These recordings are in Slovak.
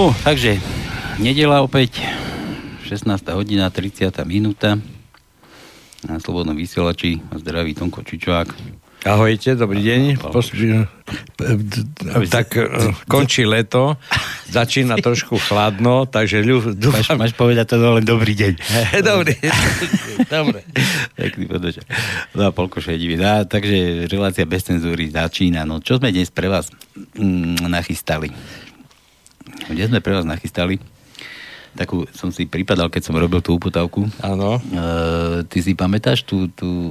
No, takže, nedela opäť, 16. hodina, 30. minúta. Na Slobodnom vysielači zdraví Tonko Čičovák. Ahojte, dobrý deň. Tak e, končí leto, začína trošku chladno, takže ľu, dúfam... Máš, máš povedať to len dobrý deň. dobrý, dobre. Pekný podvečer. No a polko šedivý. No, takže relácia bez cenzúry začína. No čo sme dnes pre vás mm, nachystali? Dnes sme pre vás nachystali? Takú som si pripadal, keď som robil tú uputavku. Áno. E, ty si pamätáš tú, tú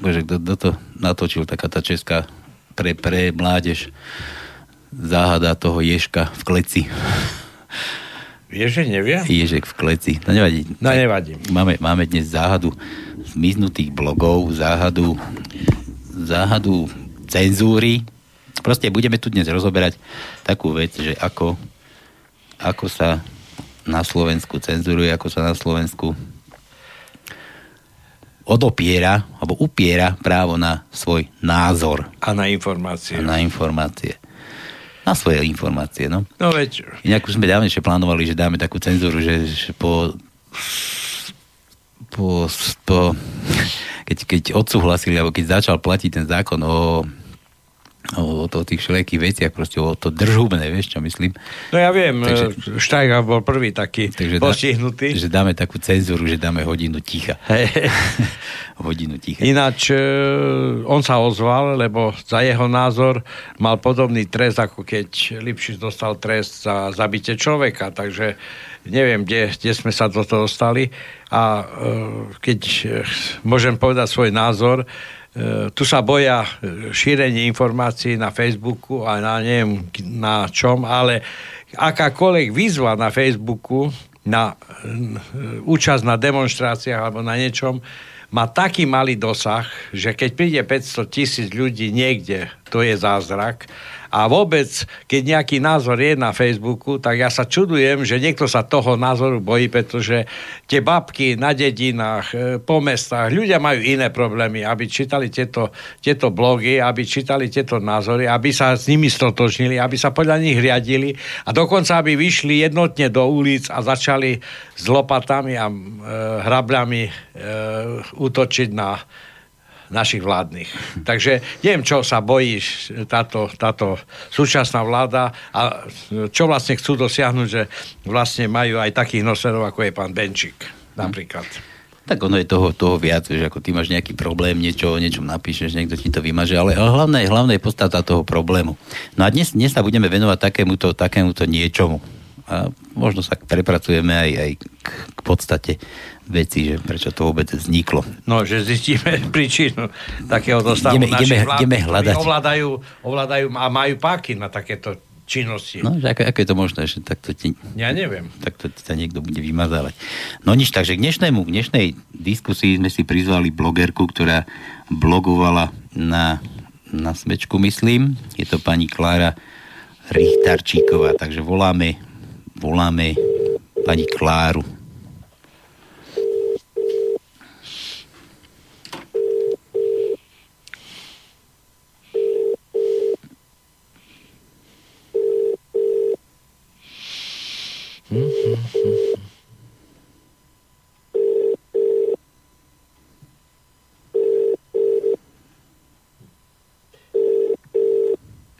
bože, kto, kto to natočil, taká tá česká pre, pre mládež záhada toho ježka v kleci. Ježek nevie? Ježek v kleci. No nevadí. No nevadí. Máme, máme dnes záhadu zmiznutých blogov, záhadu, záhadu cenzúry. Proste budeme tu dnes rozoberať takú vec, že ako, ako sa na Slovensku cenzuruje, ako sa na Slovensku odopiera alebo upiera právo na svoj názor. A na informácie. A na informácie. Na svoje informácie, no. No veď. Inak už sme dávnejšie plánovali, že dáme takú cenzúru, že, že po, po, po keď, keď odsúhlasili, alebo keď začal platiť ten zákon o o, o tých všelijakých veciach, proste o to držúbne, vieš, čo myslím. No ja viem, takže, e, Štajga bol prvý taký takže postihnutý. Dá, že dáme takú cenzúru, že dáme hodinu ticha. hodinu ticha. Ináč e, on sa ozval, lebo za jeho názor mal podobný trest, ako keď Lipšic dostal trest za zabite človeka, takže neviem, kde, kde sme sa do toho dostali a e, keď môžem povedať svoj názor, tu sa boja šírenie informácií na Facebooku a na neviem na čom, ale akákoľvek výzva na Facebooku na účasť na demonstráciách alebo na niečom má taký malý dosah, že keď príde 500 tisíc ľudí niekde, to je zázrak a vôbec, keď nejaký názor je na Facebooku, tak ja sa čudujem, že niekto sa toho názoru bojí, pretože tie babky na dedinách, e, po mestách, ľudia majú iné problémy, aby čítali tieto, tieto blogy, aby čítali tieto názory, aby sa s nimi stotožnili, aby sa podľa nich riadili a dokonca aby vyšli jednotne do ulic a začali s lopatami a e, hrabľami e, útočiť na našich vládnych. Takže neviem, čo sa bojíš táto, táto súčasná vláda a čo vlastne chcú dosiahnuť, že vlastne majú aj takých noserov, ako je pán Benčík napríklad. Tak ono je toho, toho viac, že ako ty máš nejaký problém, niečo o niečom napíšeš, niekto ti to vymaže, ale hlavné, hlavné je podstata toho problému. No a dnes, dnes sa budeme venovať takémuto, takémuto niečomu. A možno sa prepracujeme aj, aj k, k podstate veci, že prečo to vôbec vzniklo. No, že zistíme príčinu takéhoto stavu ideme, ideme, vlád, ideme hľadať. Ovládajú, ovládajú a majú páky na takéto činnosti. No, že ako, ako je to možné, že takto ti... Ja neviem. Takto ti sa niekto bude vymazávať. No nič, takže k dnešnému, k dnešnej diskusii sme si prizvali blogerku, ktorá blogovala na, na smečku, myslím. Je to pani Klára Richtarčíková, takže voláme, voláme pani Kláru.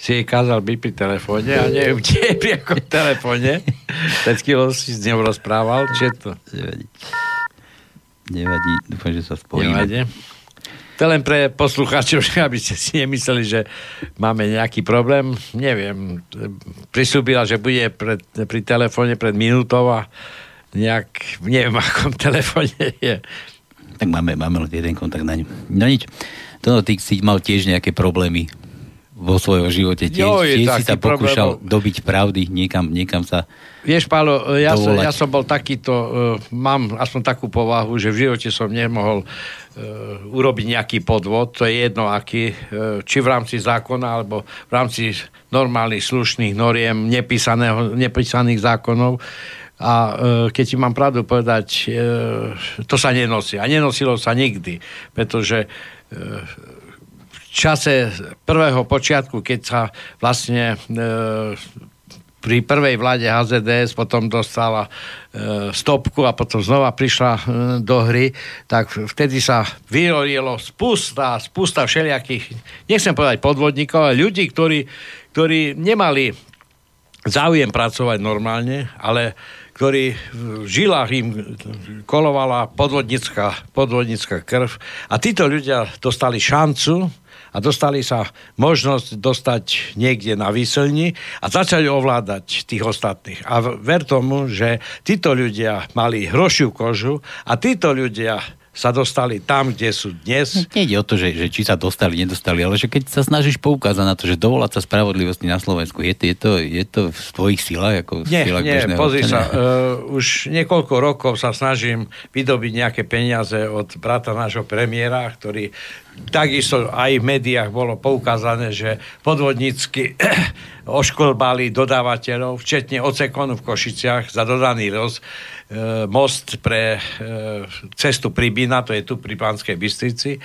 Si jej kázal byť pri telefóne a neviem, kde je pri akom telefóne. Chvíľou si s ňou rozprával, či je to? Nevadí. Nevadí, dúfam, že sa spojíme. Nevadí. To len pre poslucháčov, aby ste si nemysleli, že máme nejaký problém. Neviem, prisúbila, že bude pred, pri telefóne pred minútou a nejak, neviem, akom telefóne je. Tak máme, máme len jeden kontakt na ňu. No nič. To ty si mal tiež nejaké problémy vo svojom živote tiež, jo, tiež si sa pokúšal problém. dobiť pravdy, niekam, niekam sa Vieš, Pálo, ja som, ja som bol takýto, uh, mám aspoň takú povahu, že v živote som nemohol uh, urobiť nejaký podvod, to je jedno aký, uh, či v rámci zákona, alebo v rámci normálnych slušných noriem, nepísaných zákonov. A uh, keď ti mám pravdu povedať, uh, to sa nenosí. A nenosilo sa nikdy, pretože uh, čase prvého počiatku, keď sa vlastne e, pri prvej vláde HZDS potom dostala e, stopku a potom znova prišla e, do hry, tak vtedy sa vyrojilo spusta, spusta všelijakých, nechcem povedať podvodníkov, ale ľudí, ktorí, ktorí nemali záujem pracovať normálne, ale ktorí v žilách im kolovala podvodnická, podvodnická krv. A títo ľudia dostali šancu a dostali sa možnosť dostať niekde na výselni a začali ovládať tých ostatných. A ver tomu, že títo ľudia mali hrošiu kožu a títo ľudia sa dostali tam, kde sú dnes. Nejde o to, že, že či sa dostali, nedostali, ale že keď sa snažíš poukázať na to, že dovolať sa spravodlivosti na Slovensku, je to, je to, je to v tvojich silách? Ako nie, silách nie, pozri sa, uh, už niekoľko rokov sa snažím vydobiť nejaké peniaze od brata nášho premiéra, ktorý takisto aj v médiách bolo poukázané, že podvodnícky oškolbali dodávateľov, včetne Ocekonu v Košiciach za dodaný roz, e, most pre e, cestu Pribína, to je tu pri Pánskej Bystrici. E,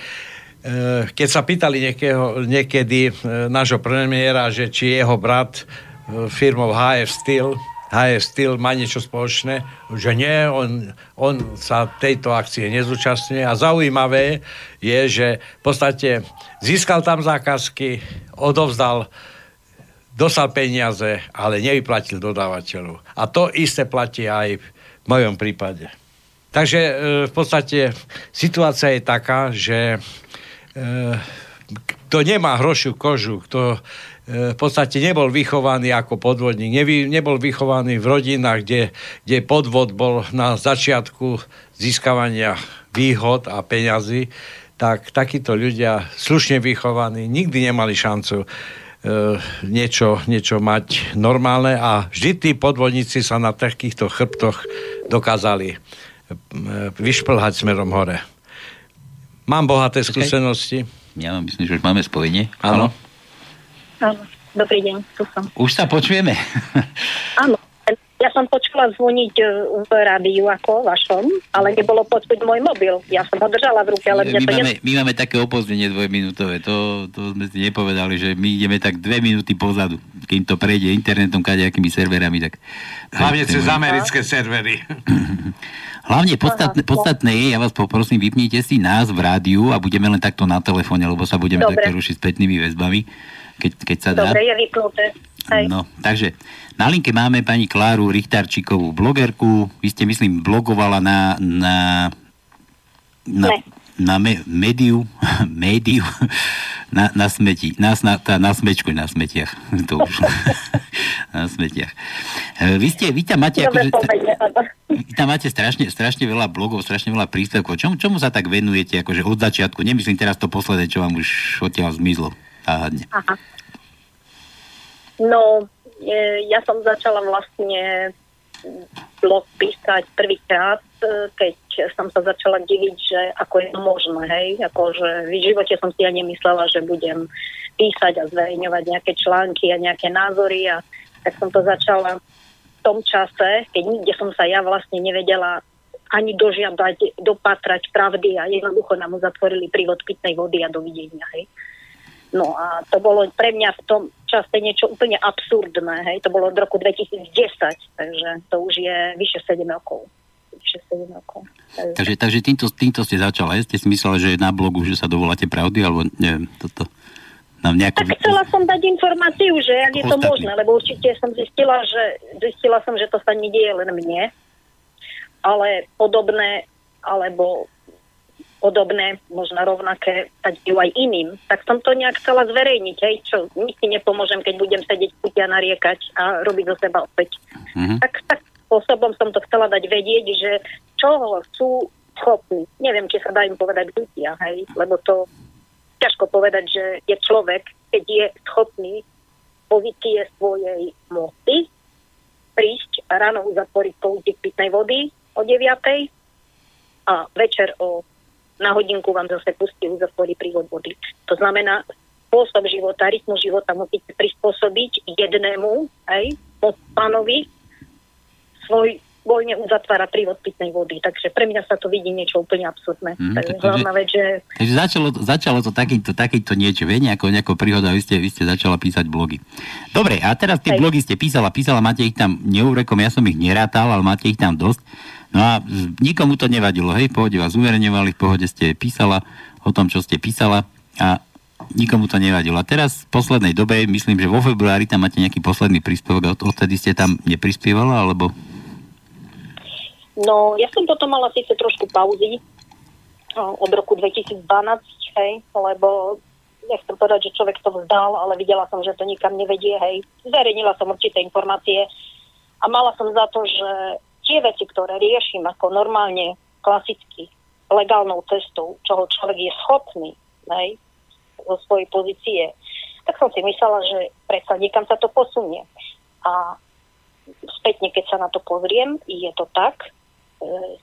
keď sa pýtali niekého, niekedy e, nášho premiéra, že či jeho brat e, firmou HF Steel HF Steel má niečo spoločné, že nie, on, on sa tejto akcie nezúčastňuje a zaujímavé je, že v podstate získal tam zákazky, odovzdal, dostal peniaze, ale nevyplatil dodávateľu. A to isté platí aj v mojom prípade. Takže e, v podstate situácia je taká, že e, kto nemá hrošiu kožu, kto v podstate nebol vychovaný ako podvodník, nevy, nebol vychovaný v rodinách, kde, kde podvod bol na začiatku získavania výhod a peňazí, tak takíto ľudia slušne vychovaní nikdy nemali šancu e, niečo, niečo mať normálne a vždy tí podvodníci sa na takýchto chrbtoch dokázali e, vyšplhať smerom hore. Mám bohaté skúsenosti. Ja myslím, že už máme spojenie. Áno. Áno, dobrý deň, tu som. Už sa počujeme. Áno, ja som počula zvoniť e, v rádiu ako vašom, ale nebolo počuť môj mobil. Ja som ho držala v ruke, ale my, to máme, my máme také opozdenie dvojminútové. To, to sme si nepovedali, že my ideme tak dve minúty pozadu. Kým to prejde internetom, kadejakými serverami, tak... Hlavne cez americké servery. Hlavne podstatné, podstatné je, ja vás poprosím, vypnite si nás v rádiu a budeme len takto na telefóne, lebo sa budeme Dobre. takto rušiť spätnými väzbami keď, keď sa dá. Dobre, je vypnuté. No, takže na linke máme pani Kláru Richtarčíkovú, blogerku. Vy ste, myslím, blogovala na, na, na, na me, médiu, médiu, na, na smeti, na, na, tá, na smečku, na smetiach. To už. na smetiach. E, vy ste, vy tam máte, akože, vy tam máte strašne, strašne veľa blogov, strašne veľa príspevkov. Čomu, čomu sa tak venujete, akože od začiatku? Nemyslím teraz to posledné, čo vám už odtiaľ zmizlo. Aha. No, ja som začala vlastne blog písať prvýkrát, e, keď som sa začala diviť, že ako je to možné, hej, ako, že v živote som si ja nemyslela, že budem písať a zverejňovať nejaké články a nejaké názory a tak som to začala v tom čase, keď nikde som sa ja vlastne nevedela ani dožiadať, dopatrať pravdy a jednoducho nám zatvorili prívod pitnej vody a dovidenia, hej. No a to bolo pre mňa v tom čase niečo úplne absurdné, hej, to bolo od roku 2010, takže to už je vyše 7 rokov. Vyše 7 rokov. Takže, takže, takže týmto, týmto ste začala, ste si mysleli, že na blogu, že sa dovoláte pravdy, alebo neviem, toto nám nejako... Tak chcela som dať informáciu, že ak je to možné, lebo určite som zistila, že zistila som, že to sa nedieje len mne, ale podobné, alebo podobné, možno rovnaké, tak ju aj iným. Tak som to nejak chcela zverejniť, hej, čo si nepomôžem, keď budem sedieť v a nariekať a robiť zo seba opäť. Mm-hmm. Tak, tak spôsobom som to chcela dať vedieť, že čo sú schopní. Neviem, či sa dá im povedať ľudia, hej, lebo to ťažko povedať, že je človek, keď je schopný pozície svojej moci prísť a ráno uzatvoriť použiť pitnej vody o 9 a večer o na hodinku vám zase pustí uzatvorí prívod vody. To znamená, spôsob života, rytmu života musíte prispôsobiť jednému, aj pánovi, svoj voľne uzatvára prívod pitnej vody. Takže pre mňa sa to vidí niečo úplne absurdné. Mm, takže, hlavná vec, že... Takže začalo, začalo to takýmto, takýmto niečo, vie, nejako, nejako príhoda, vy ste, vy ste začala písať blogy. Dobre, a teraz tie Hej. blogy ste písala, písala, máte ich tam neúrekom, ja som ich nerátal, ale máte ich tam dosť. No a nikomu to nevadilo, hej, v pohode vás uverejňovali, v pohode ste písala o tom, čo ste písala a nikomu to nevadilo. A teraz v poslednej dobe, myslím, že vo februári tam máte nejaký posledný príspevok a odtedy ste tam neprispievala, alebo No, ja som potom mala síce trošku pauzy od roku 2012, hej, lebo nechcem povedať, že človek to vzdal, ale videla som, že to nikam nevedie, hej. Zverejnila som určité informácie a mala som za to, že tie veci, ktoré riešim ako normálne, klasicky, legálnou cestou, čoho človek je schopný, hej, zo svojej pozície, tak som si myslela, že predsa niekam sa to posunie. A spätne, keď sa na to pozriem, je to tak,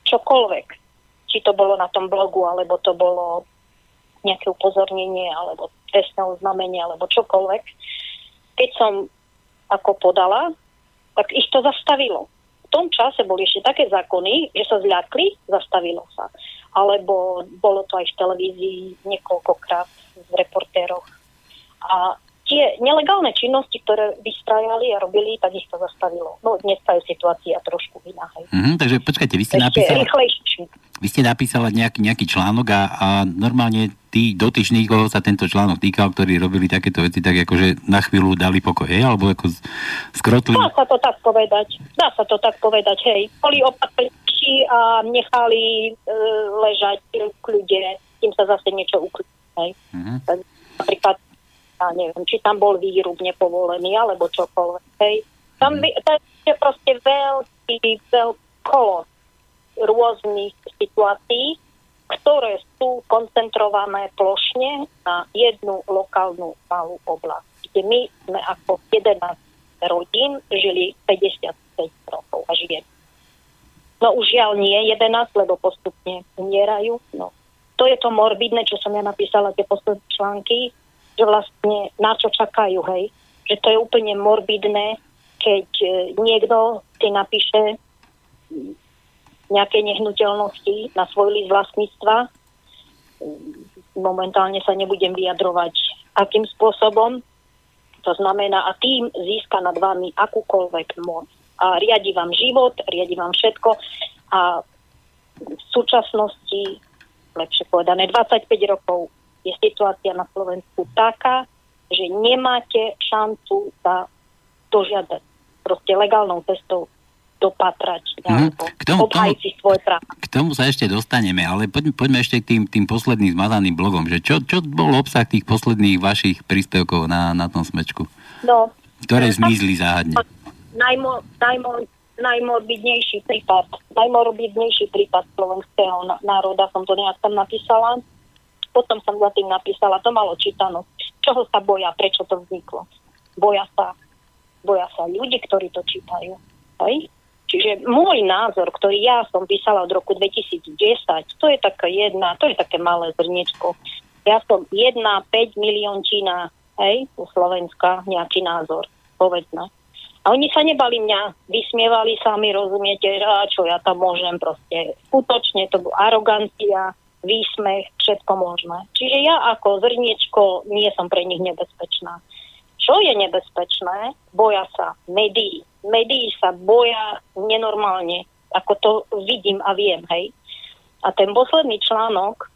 čokoľvek. Či to bolo na tom blogu, alebo to bolo nejaké upozornenie, alebo trestné oznámenie, alebo čokoľvek. Keď som ako podala, tak ich to zastavilo. V tom čase boli ešte také zákony, že sa zľakli, zastavilo sa. Alebo bolo to aj v televízii niekoľkokrát v reportéroch. A tie nelegálne činnosti, ktoré vystrajali a robili, tak ich to zastavilo. No dnes je situácia trošku iná. Mm-hmm, takže počkajte, vy ste napísali... Vy ste napísala nejaký, nejaký článok a, a normálne tí dotyční, koho sa tento článok týkal, ktorí robili takéto veci, tak akože na chvíľu dali pokoj, hej? Alebo ako skrotli... Dá sa to tak povedať. Dá sa to tak povedať, hej. Boli opatrnejší a nechali e, ležať v kľude, tým sa zase niečo uklidí, hej. Mm-hmm. Napríklad ja neviem, či tam bol výrub nepovolený, alebo čokoľvek. Hej. Tam mhm. je proste veľký, veľký rôznych situácií, ktoré sú koncentrované plošne na jednu lokálnu malú oblasť, kde my sme ako 11 rodín žili 55 rokov a žijeme. No už žiaľ nie 11, lebo postupne umierajú. No. To je to morbidné, čo som ja napísala, tie posledné články, že vlastne na čo čakajú, hej. Že to je úplne morbidné, keď e, niekto si napíše nejaké nehnuteľnosti na svoj list vlastníctva. Momentálne sa nebudem vyjadrovať, akým spôsobom. To znamená, a tým získa nad vami akúkoľvek moc. A riadi vám život, riadi vám všetko. A v súčasnosti, lepšie povedané, 25 rokov je situácia na Slovensku taká, že nemáte šancu sa dožiadať proste legálnou cestou dopatrať mm. k tomu, tomu, si svoje práva. K tomu sa ešte dostaneme, ale poďme, poďme ešte k tým, tým posledným zmazaným blogom. Že čo, čo bol obsah tých posledných vašich príspevkov na, na tom smečku? No, ktoré no, zmizli záhadne? Najmo, najmo, najmorbidnejší prípad, najmorbidnejší prípad slovenského národa, som to nejak tam napísala, potom som za tým napísala, to malo čítanosť. Čoho sa boja, prečo to vzniklo? Boja sa, boja sa ľudí, ktorí to čítajú. Hej? Čiže môj názor, ktorý ja som písala od roku 2010, to je taká jedna, to je také malé zrniečko. Ja som jedna, 5 miliončina, hej, u Slovenska nejaký názor, povedzme. A oni sa nebali mňa, vysmievali sa mi, rozumiete, a čo ja tam môžem proste. Skutočne to bola arogancia, výsmech, všetko možné. Čiže ja ako zrniečko nie som pre nich nebezpečná. Čo je nebezpečné? Boja sa médií. Médií sa boja nenormálne, ako to vidím a viem, hej. A ten posledný článok,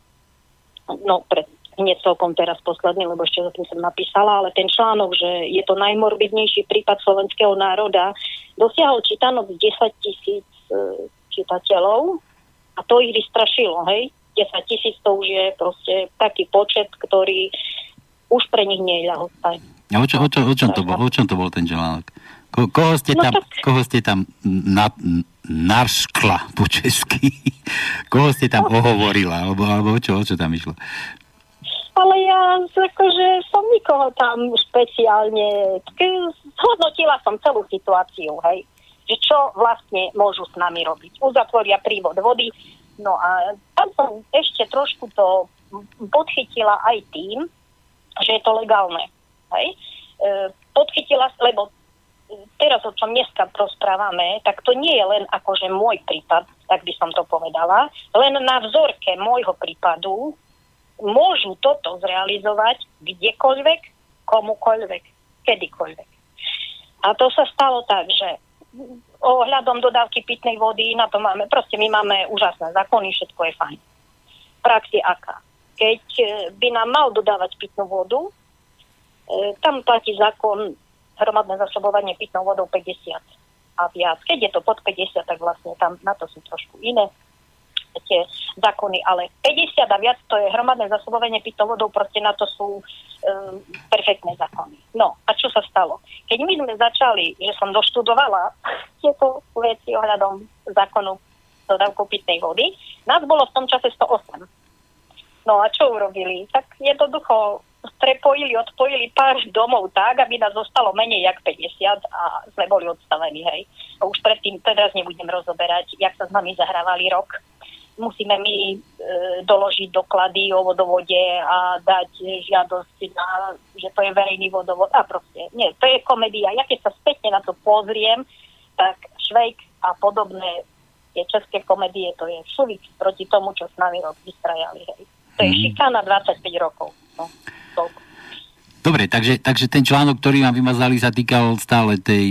no pred, hneď celkom teraz posledný, lebo ešte za tým som napísala, ale ten článok, že je to najmorbidnejší prípad slovenského národa, dosiahol čítanok 10 tisíc e, čitateľov a to ich vystrašilo, hej. 10 tisíc to už je proste taký počet, ktorý už pre nich nie je ľahostajný. A o, čo, o, čo, o, čom to bol, o čom to bol ten článok? Ko, koho, ste no tam, no tak... koho ste tam na, narškla po česky? koho ste tam no. ohovorila? Alebo, alebo o, čo, o čo tam išlo? Ale ja akože som nikoho tam špeciálne... Zhodnotila som celú situáciu, hej že čo vlastne môžu s nami robiť. Uzatvoria prívod vody, No a tam som ešte trošku to podchytila aj tým, že je to legálne. Hej? E, podchytila, lebo teraz, o čom dneska rozprávame, tak to nie je len akože môj prípad, tak by som to povedala, len na vzorke môjho prípadu môžu toto zrealizovať kdekoľvek, komukoľvek, kedykoľvek. A to sa stalo tak, že ohľadom dodávky pitnej vody, na to máme, proste my máme úžasné zákony, všetko je fajn. Praxi aká? Keď e, by nám mal dodávať pitnú vodu, e, tam platí zákon hromadné zasobovanie pitnou vodou 50 a viac. Keď je to pod 50, tak vlastne tam na to sú trošku iné tie zákony, ale 50 a viac to je hromadné zasobovanie pitnou vodou, proste na to sú um, perfektné zákony. No a čo sa stalo? Keď my sme začali, že som doštudovala tieto veci ohľadom zákonu dodávkou pitnej vody, nás bolo v tom čase 108. No a čo urobili? Tak jednoducho prepojili, odpojili pár domov tak, aby nás zostalo menej jak 50 a sme boli odstavení, hej. Už predtým teraz nebudem rozoberať, jak sa s nami zahrávali rok. Musíme my e, doložiť doklady o vodovode a dať žiadosť na, že to je verejný vodovod. A proste, nie, to je komédia. Ja keď sa spätne na to pozriem, tak Švejk a podobné tie české komédie, to je šuvik proti tomu, čo s nami rok vystrajali, hej. To je mm. šikana 25 rokov. No toľko. Dobre, takže, takže ten článok, ktorý vám vymazali, sa týkal stále tej,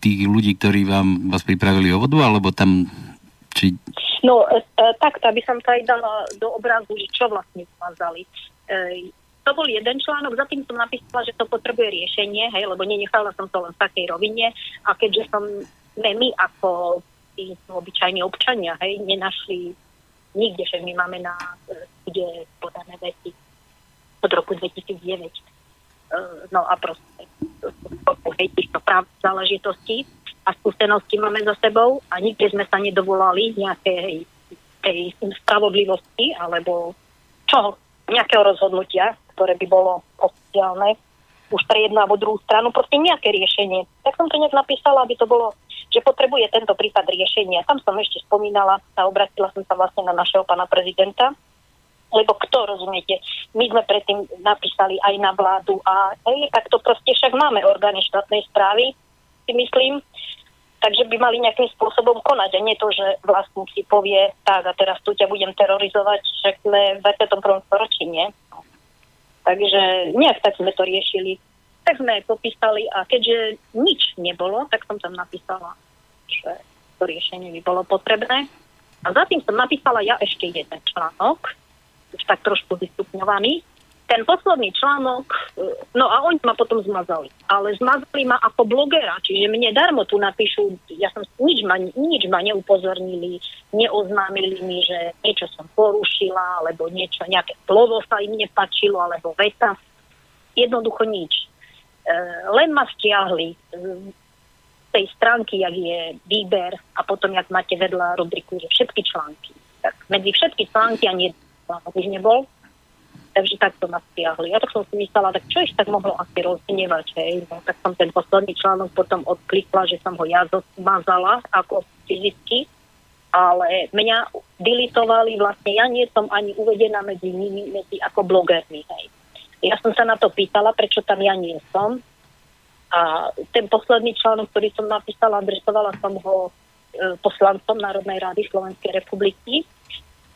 tých ľudí, ktorí vám vás pripravili o vodu, alebo tam... Či... No, e, e, takto, aby som to aj dala do obrazu, že čo vlastne vymazali. E, to bol jeden článok, za tým som napísala, že to potrebuje riešenie, hej, lebo nenechala som to len v takej rovine a keďže som ne, my ako tí obyčajní občania, hej, nenašli nikde, že my máme na kde podané veci od roku 2009. E, no a proste hej, týchto práv záležitostí a skúsenosti máme za sebou a nikde sme sa nedovolali nejakej tej spravodlivosti alebo čo, nejakého rozhodnutia, ktoré by bolo oficiálne už pre jednu alebo druhú stranu, proste nejaké riešenie. Tak som to nejak napísala, aby to bolo, že potrebuje tento prípad riešenia. Tam som ešte spomínala a obratila som sa vlastne na našeho pána prezidenta, lebo kto, rozumiete, my sme predtým napísali aj na vládu a hej, tak to proste však máme orgány štátnej správy, si myslím, takže by mali nejakým spôsobom konať a nie to, že vlastník si povie, tak a teraz tu ťa budem terorizovať, však sme v 21. storočí, nie? Takže nejak tak sme to riešili. Tak sme popísali a keďže nič nebolo, tak som tam napísala, že to riešenie by bolo potrebné. A za tým som napísala ja ešte jeden článok, už tak trošku vystupňovaný. Ten posledný článok, no a oni ma potom zmazali. Ale zmazali ma ako blogera, čiže mne darmo tu napíšu, ja som nič ma, nič ma neupozornili, neoznámili mi, že niečo som porušila, alebo niečo, nejaké slovo sa im nepačilo, alebo veta. Jednoducho nič. E, len ma stiahli z tej stránky, jak je výber a potom, jak máte vedľa rubriku, že všetky články. Tak medzi všetky články ani článok už nebol. Takže takto ma stiahli. Ja tak som si myslela, tak čo ich tak mohlo asi rozdnevať, hej. No, tak som ten posledný článok potom odklikla, že som ho ja zmazala ako fyzicky, ale mňa dilitovali vlastne, ja nie som ani uvedená medzi nimi, medzi ako blogermi, hej. Ja som sa na to pýtala, prečo tam ja nie som. A ten posledný článok, ktorý som napísala, adresovala som ho e, poslancom Národnej rady Slovenskej republiky.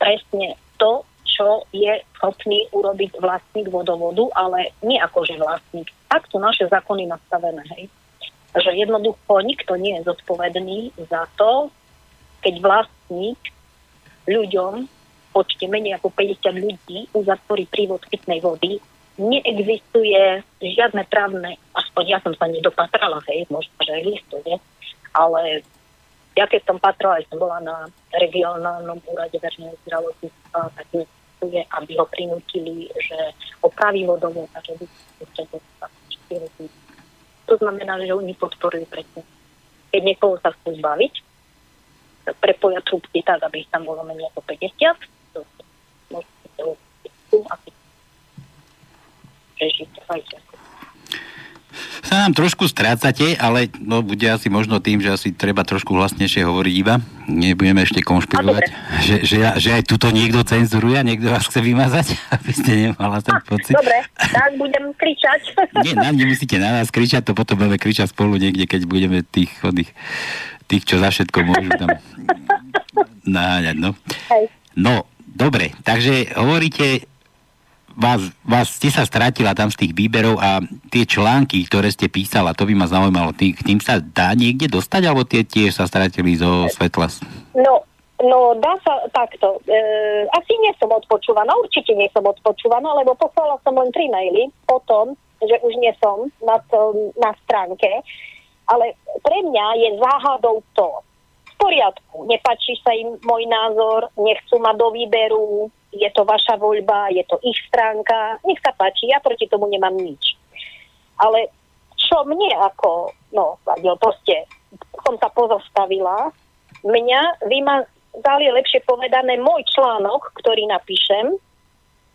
Presne to, čo je schopný urobiť vlastník vodovodu, ale nie ako že vlastník. Tak sú naše zákony nastavené, hej. Že jednoducho nikto nie je zodpovedný za to, keď vlastník ľuďom, počte menej ako 50 ľudí, uzatvorí prívod pitnej vody, neexistuje žiadne právne, aspoň ja som sa nedopatrala, hej, možno, že existuje, ale ja keď som patrala, som bola na regionálnom úrade verejného zdravotníctva, tak pracuje, aby ho prinútili, že opraví vodovod a že by To znamená, že oni podporujú presne. Keď niekoho sa chcú zbaviť, prepoja trúbky tak, aby ich tam bolo menej ako 50, to môžete asi prežiť aj sa nám trošku strácate, ale no, bude asi možno tým, že asi treba trošku hlasnejšie hovoriť iba. Nebudeme ešte konšpirovať, že, že, že aj tuto niekto cenzuruje a niekto vás chce vymazať, aby ste nemala ten pocit. Dobre, tak budem kričať. Nie, na, nemusíte na nás kričať, to potom budeme kričať spolu niekde, keď budeme tých, tých, tých čo za všetko môžu tam náňať. No. Hej. no, dobre, takže hovoríte, vás, vás ste sa strátila tam z tých výberov a tie články, ktoré ste písala, to by ma zaujímalo, tý, k tým sa dá niekde dostať, alebo tie tiež sa stratili zo svetla? No, no dá sa takto. E, asi nie som odpočúvaná, určite nie som odpočúvaná, lebo poslala som len tri maily o tom, že už nie som na, na stránke, ale pre mňa je záhadou to, v poriadku, nepačí sa im môj názor, nechcú ma do výberu, je to vaša voľba, je to ich stránka, nech sa páči, ja proti tomu nemám nič. Ale čo mne ako, no, proste som sa pozostavila, mňa vymazali lepšie povedané môj článok, ktorý napíšem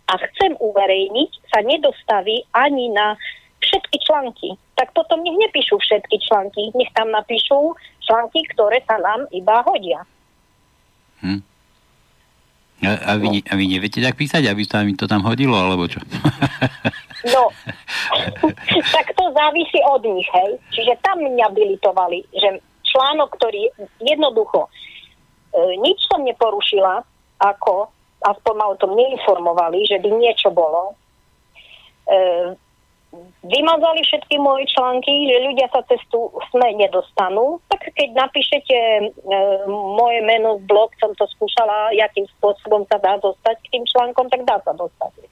a chcem uverejniť, sa nedostaví ani na všetky články. Tak potom nech nepíšu všetky články, nech tam napíšu články, ktoré sa nám iba hodia. Hm. A, a, vy, a vy neviete tak písať, aby sa mi to tam hodilo, alebo čo? No, tak to závisí od nich, hej. Čiže tam mňa bilitovali, že článok, ktorý jednoducho, e, nič som neporušila, ako, aspoň ma o tom neinformovali, že by niečo bolo. E, vymazali všetky moje články, že ľudia sa cez tú SME nedostanú, tak keď napíšete e, moje meno v blog, som to skúšala, akým spôsobom sa dá dostať k tým článkom, tak dá sa dostať.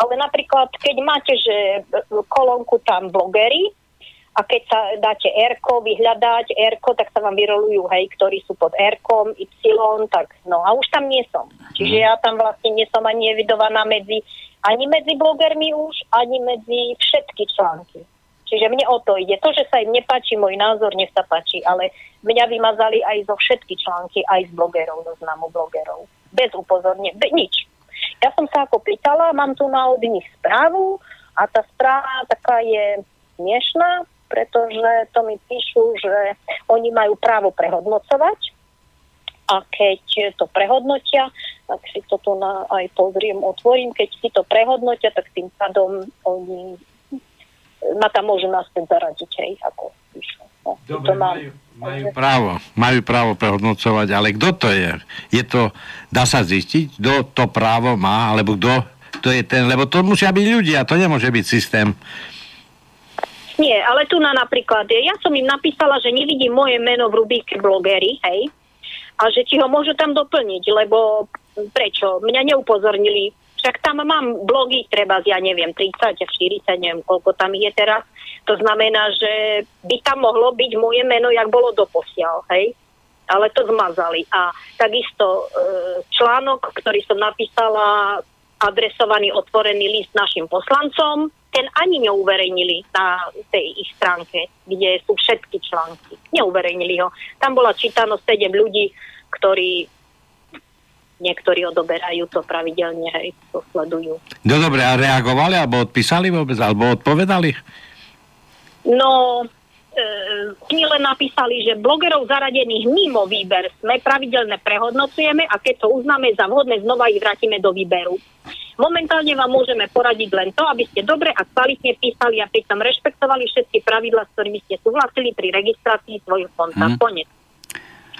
Ale napríklad, keď máte, že kolónku tam blogery, a keď sa dáte r vyhľadať r tak sa vám vyrolujú, hej, ktorí sú pod r Y, tak no a už tam nie som. Čiže ja tam vlastne nie som ani evidovaná medzi ani medzi blogermi už, ani medzi všetky články. Čiže mne o to ide. To, že sa im nepáči môj názor, nech sa páči, ale mňa vymazali aj zo všetky články, aj z blogerov, do známu blogerov. Bez upozornenia, be, nič. Ja som sa ako pýtala, mám tu na od nich správu a tá správa taká je smiešná, pretože to mi píšu, že oni majú právo prehodnocovať a keď to prehodnotia, tak si to tu na, aj pozriem, otvorím, keď si to prehodnotia, tak tým pádom oni ma tam môžu naspäť zaradiť, hej, ako píšu. No, Dobre, mám, majú, majú právo, majú právo prehodnocovať, ale kto to je? Je to, dá sa zistiť, kto to právo má, alebo kto to je ten, lebo to musia byť ľudia, to nemôže byť systém. Nie, ale tu na napríklad, ja som im napísala, že nevidím moje meno v rubíke blogery, hej, a že či ho môžu tam doplniť, lebo prečo? Mňa neupozornili. Však tam mám blogy, treba, ja neviem, 30, 40, neviem, koľko tam je teraz. To znamená, že by tam mohlo byť moje meno, jak bolo doposiaľ, hej? Ale to zmazali. A takisto e, článok, ktorý som napísala, adresovaný otvorený list našim poslancom, ten ani neuverejnili na tej ich stránke, kde sú všetky články. Neuverejnili ho. Tam bola čítanosť 7 ľudí, ktorí niektorí odoberajú to pravidelne, hej, to sledujú. No dobre, a reagovali, alebo odpísali vôbec, alebo odpovedali? No, e, len napísali, že blogerov zaradených mimo výber sme pravidelne prehodnocujeme a keď to uznáme za vhodné, znova ich vrátime do výberu. Momentálne vám môžeme poradiť len to, aby ste dobre a kvalitne písali a pritom rešpektovali všetky pravidla, s ktorými ste súhlasili pri registrácii svojho konta. Mm. Konec.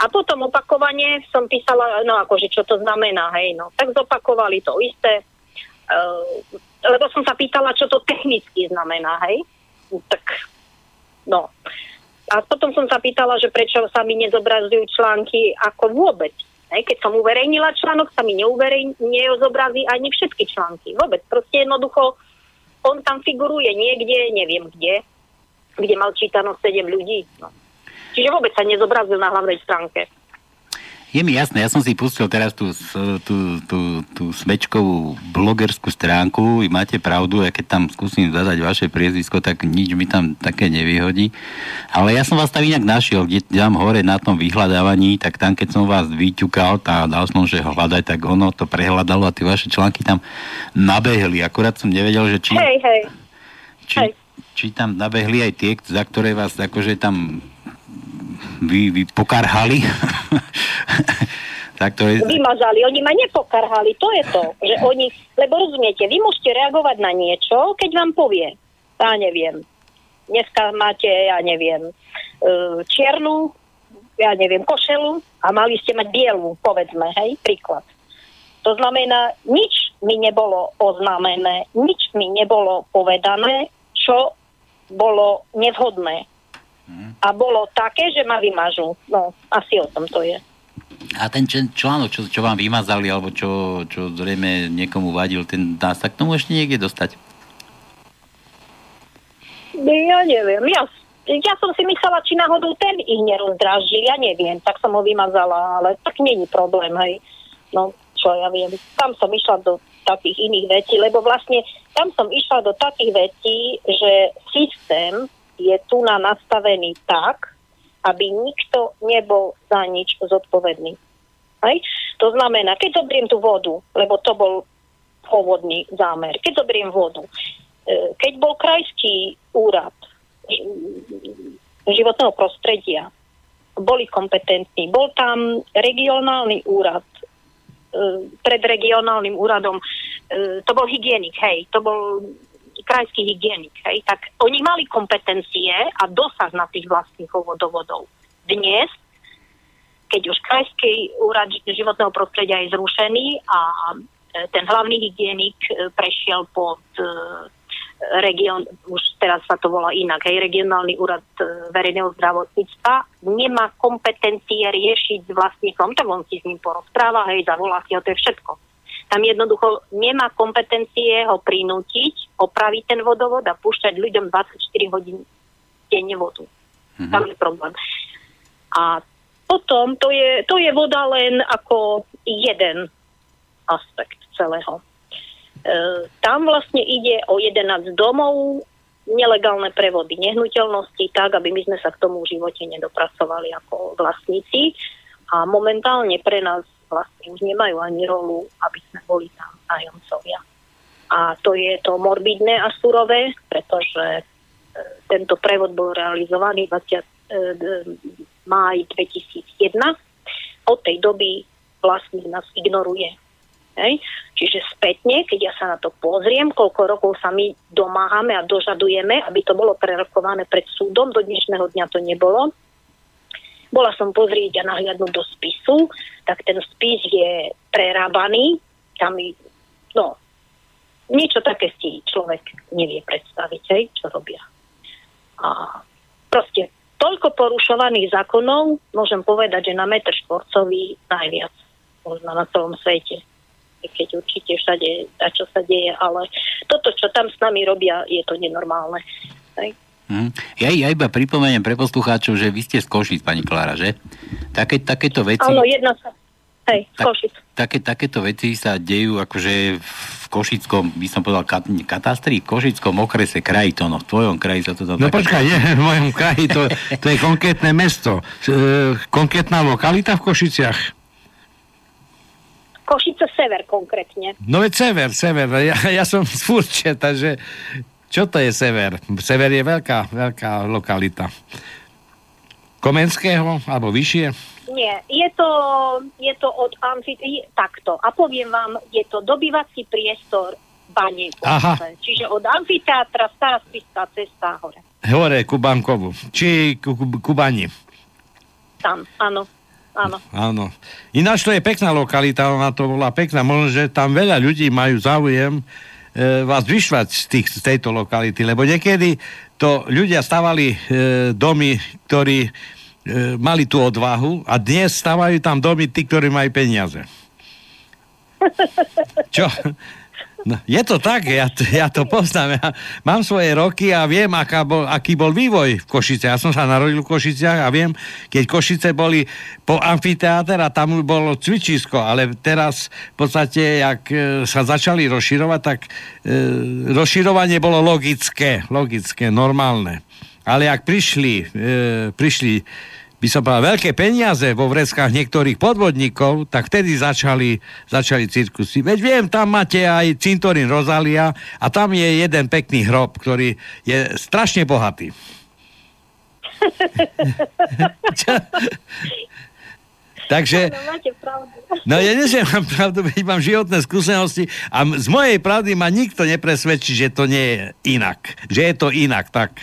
A potom opakovane som písala, no akože čo to znamená, hej, no. Tak zopakovali to isté, uh, lebo som sa pýtala, čo to technicky znamená, hej. Tak, no. A potom som sa pýtala, že prečo sa mi nezobrazujú články ako vôbec. Keď som uverejnila článok, sa mi neuverej, nezobrazí ani všetky články. Vôbec. Proste jednoducho, on tam figuruje niekde, neviem kde, kde mal čítanosť 7 ľudí. No. Čiže vôbec sa nezobrazil na hlavnej stránke. Je mi jasné, ja som si pustil teraz tú, tú, tú, tú smečkovú blogerskú stránku, vy máte pravdu, ja keď tam skúsim zadať vaše priezvisko, tak nič mi tam také nevyhodí. Ale ja som vás tam inak našiel, kde tam hore na tom vyhľadávaní, tak tam keď som vás vyťukal a dal som, že hľadať, tak ono to prehľadalo a tie vaše články tam nabehli. Akurát som nevedel, že či... Hej, hej. Či, hej či tam nabehli aj tie, za ktoré vás akože tam vy, vy pokarhali. tak to je... Vymazali, oni ma nepokarhali, to je to, že oni, lebo rozumiete, vy môžete reagovať na niečo, keď vám povie, ja neviem, dneska máte, ja neviem, e, čiernu, ja neviem, košelu a mali ste mať bielu, povedzme, hej, príklad. To znamená, nič mi nebolo oznámené, nič mi nebolo povedané, čo bolo nevhodné. A bolo také, že ma vymažú. No, asi o tom to je. A ten článok, čo, čo vám vymazali, alebo čo, čo zrejme niekomu vadil, ten dá sa k tomu ešte niekde dostať? Ja neviem. Ja, ja som si myslela, či náhodou ten ich nerozdrážil. Ja neviem. Tak som ho vymazala, ale tak není problém, hej. No, čo ja viem. Tam som išla do takých iných vecí, lebo vlastne tam som išla do takých vecí, že systém je tu na nastavený tak, aby nikto nebol za nič zodpovedný. Hej? To znamená, keď zobriem tú vodu, lebo to bol pôvodný zámer, keď zobriem vodu, e, keď bol krajský úrad životného prostredia, boli kompetentní, bol tam regionálny úrad, e, pred regionálnym úradom, e, to bol hygienik, hej, to bol krajský hygienik, hej, tak oni mali kompetencie a dosah na tých vlastných vodovodov. Dnes, keď už krajský úrad životného prostredia je zrušený a e, ten hlavný hygienik e, prešiel pod e, region, už teraz sa to volá inak, hej, regionálny úrad verejného zdravotníctva nemá kompetencie riešiť s vlastníkom, tak on si s ním porozpráva, hej, zavolá si ho, to je všetko tam jednoducho nemá kompetencie ho prinútiť, opraviť ten vodovod a púšťať ľuďom 24 hodín denne vodu. Mm-hmm. Tam je problém. A potom to je, to je voda len ako jeden aspekt celého. E, tam vlastne ide o 11 domov, nelegálne prevody nehnuteľnosti, tak, aby my sme sa k tomu v živote nedopracovali ako vlastníci. A momentálne pre nás vlastne už nemajú ani rolu, aby sme boli tam nájomcovia. A to je to morbidné a surové, pretože e, tento prevod bol realizovaný 20. E, máj 2001. Od tej doby vlastník nás ignoruje. Hej. Čiže spätne, keď ja sa na to pozriem, koľko rokov sa my domáhame a dožadujeme, aby to bolo prerokované pred súdom, do dnešného dňa to nebolo, bola som pozrieť a nahliadnúť do spisu, tak ten spis je prerábaný, tam no, niečo také si človek nevie predstaviť, hej, čo robia. A proste toľko porušovaných zákonov, môžem povedať, že na metr štvorcový najviac, možno na celom svete keď určite všade a čo sa deje, ale toto, čo tam s nami robia, je to nenormálne. Hej. Hm. Ja, ja iba pripomeniem pre poslucháčov, že vy ste z Košic, pani Klára, že? Také, takéto veci... Áno, jedna sa... Hej, z Košic. Také, takéto veci sa dejú akože v Košickom, by som povedal, kat, katastri, Košickom okrese, kraji to, no, v tvojom kraji sa to tam... No také... počkaj, nie, v mojom kraji, to, to je konkrétne mesto. E, konkrétna lokalita v Košiciach? Košice sever konkrétne. No veď sever, sever. Ja, ja som z Furče, takže čo to je sever? Sever je veľká, veľká lokalita. Komenského alebo vyššie? Nie, je to, je to od amfitri... takto. A poviem vám, je to dobyvací priestor Bane. Čiže od amfiteátra Stará Spiská cesta hore. Hore, ku Bankovu. Či ku, ku, ku Bani. Tam, áno. Áno. Áno. Ináč to je pekná lokalita, ona to bola pekná. Možno, že tam veľa ľudí majú záujem vás vyšvať z, tých, z tejto lokality, lebo niekedy to ľudia stavali e, domy, ktorí e, mali tú odvahu a dnes stavajú tam domy tí, ktorí majú peniaze. Čo? No, je to tak, ja, ja to poznám. Ja mám svoje roky a viem, aká bol, aký bol vývoj v Košice. Ja som sa narodil v Košiciach a viem, keď Košice boli po amfiteáter a tam bolo cvičisko, ale teraz v podstate, jak e, sa začali rozširovať, tak e, rozširovanie bolo logické, logické, normálne. Ale ak prišli, e, prišli by som povedal, veľké peniaze vo vreskách niektorých podvodníkov, tak vtedy začali, začali cirkusy. Veď viem, tam máte aj cintorín Rozalia a tam je jeden pekný hrob, ktorý je strašne bohatý. Takže... No ja nie, že mám pravdu, veď mám životné skúsenosti a z mojej pravdy ma nikto nepresvedčí, že to nie je inak. Že je to inak, tak.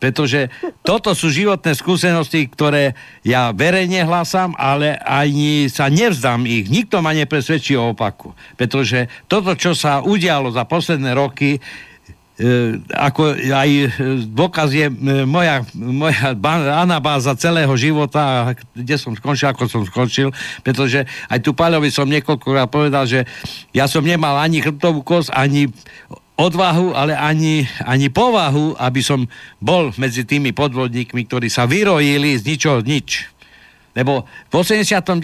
Pretože toto sú životné skúsenosti, ktoré ja verejne hlasám, ale ani sa nevzdám ich. Nikto ma nepresvedčí o opaku. Pretože toto, čo sa udialo za posledné roky, E, ako aj dôkaz je e, moja, moja anabáza celého života, kde som skončil, ako som skončil, pretože aj tu Paľovi som niekoľkokrát povedal, že ja som nemal ani chrbtovú kosť, ani odvahu, ale ani, ani povahu, aby som bol medzi tými podvodníkmi, ktorí sa vyrojili z ničoho nič. Lebo v 89.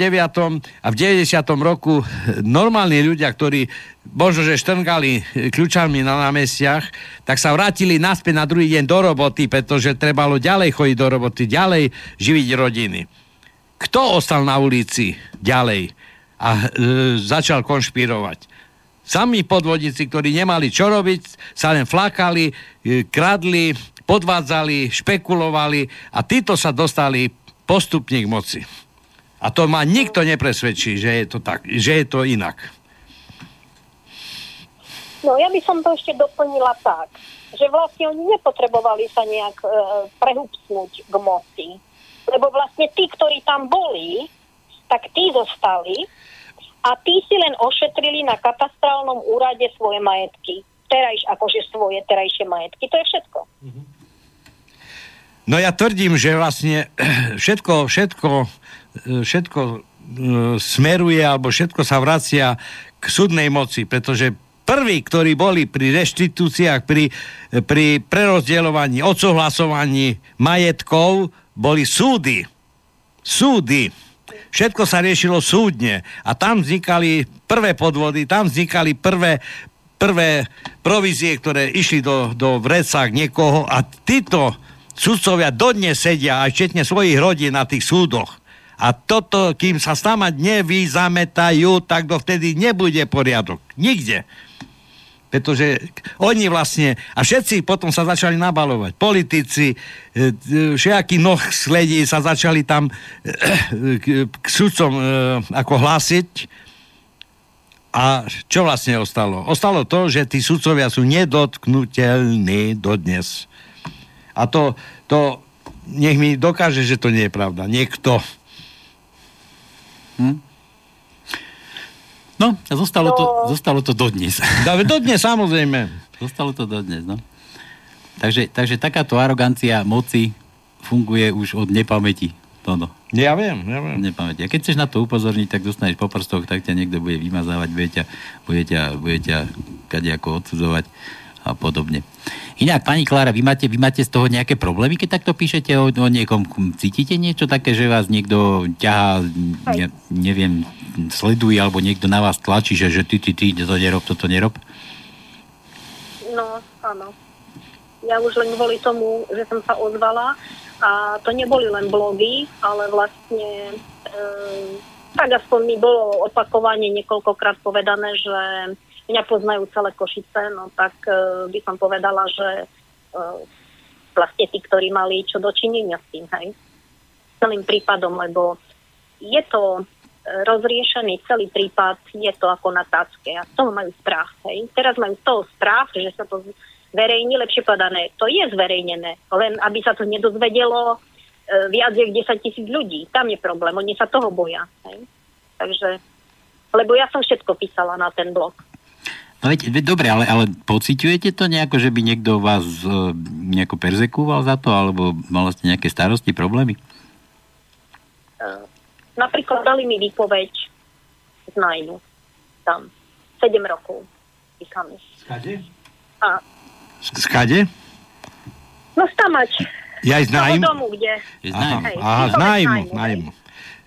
a v 90. roku normálni ľudia, ktorí možno, že štrngali kľúčami na námestiach, tak sa vrátili naspäť na druhý deň do roboty, pretože trebalo ďalej chodiť do roboty, ďalej živiť rodiny. Kto ostal na ulici ďalej a e, začal konšpirovať? Sami podvodníci, ktorí nemali čo robiť, sa len flakali, e, kradli, podvádzali, špekulovali a títo sa dostali postupne k moci. A to ma nikto nepresvedčí, že je to tak, že je to inak. No ja by som to ešte doplnila tak, že vlastne oni nepotrebovali sa nejak e, prehupsnúť k moci. Lebo vlastne tí, ktorí tam boli, tak tí zostali a tí si len ošetrili na katastrálnom úrade svoje majetky. Terajš, akože svoje terajšie majetky. To je všetko. No ja tvrdím, že vlastne všetko, všetko, všetko e, smeruje alebo všetko sa vracia k súdnej moci, pretože prví, ktorí boli pri reštitúciách, pri, pri prerozdeľovaní, odsúhlasovaní majetkov, boli súdy. Súdy. Všetko sa riešilo súdne a tam vznikali prvé podvody, tam vznikali prvé, prvé provízie, ktoré išli do, do vrecák niekoho a títo sudcovia dodnes sedia aj včetne svojich rodín na tých súdoch. A toto, kým sa stamať nevyzametajú, tak dovtedy nebude poriadok. Nikde. Pretože oni vlastne, a všetci potom sa začali nabalovať. Politici, e, e, všetký noh sledí sa začali tam e, k sudcom ako hlásiť. A čo vlastne ostalo? Ostalo to, že tí sudcovia sú nedotknutelní dodnes. A to, to nech mi dokáže, že to nie je pravda. Niekto. Hm? No, zostalo, to, zostalo to dodnes. Da, dodnes, samozrejme. Zostalo to dodnes, no. Takže, takže takáto arogancia moci funguje už od nepamäti. No, no. Ja viem, ja viem. Nepamäti. A keď chceš na to upozorniť, tak dostaneš po prstoch, tak ťa niekto bude vymazávať, bude ťa, bude ťa, bude ťa kadejako odsudzovať a podobne. Inak, pani Klára, vy máte, vy máte z toho nejaké problémy, keď takto píšete o, o niekom? Cítite niečo také, že vás niekto ťahá, ne, neviem, sleduje, alebo niekto na vás tlačí, že, že ty, ty, ty, to nerob, toto nerob? No, áno. Ja už len kvôli tomu, že som sa ozvala a to neboli len blogy, ale vlastne e, tak aspoň mi bolo opakovanie niekoľkokrát povedané, že mňa poznajú celé Košice, no tak uh, by som povedala, že uh, vlastne tí, ktorí mali čo dočinenia s tým, hej, celým prípadom, lebo je to e, rozriešený celý prípad, je to ako na tácke a z majú strach. Hej. Teraz majú z toho strach, že sa to zverejní, lepšie povedané, to je zverejnené, len aby sa to nedozvedelo e, viac jak 10 tisíc ľudí. Tam je problém, oni sa toho boja. Hej. Takže, lebo ja som všetko písala na ten blog. No veď, veď dobre, ale, ale pociťujete to nejako, že by niekto vás e, nejako perzekúval za to, alebo mal ste nejaké starosti, problémy? Uh, napríklad dali mi výpoveď z Najnu. Tam. 7 rokov. Písame. Skade? A... Skade? No stamať. Ja aj z Najmu? domu, kde. Aha, aha z Najmu. Najmu.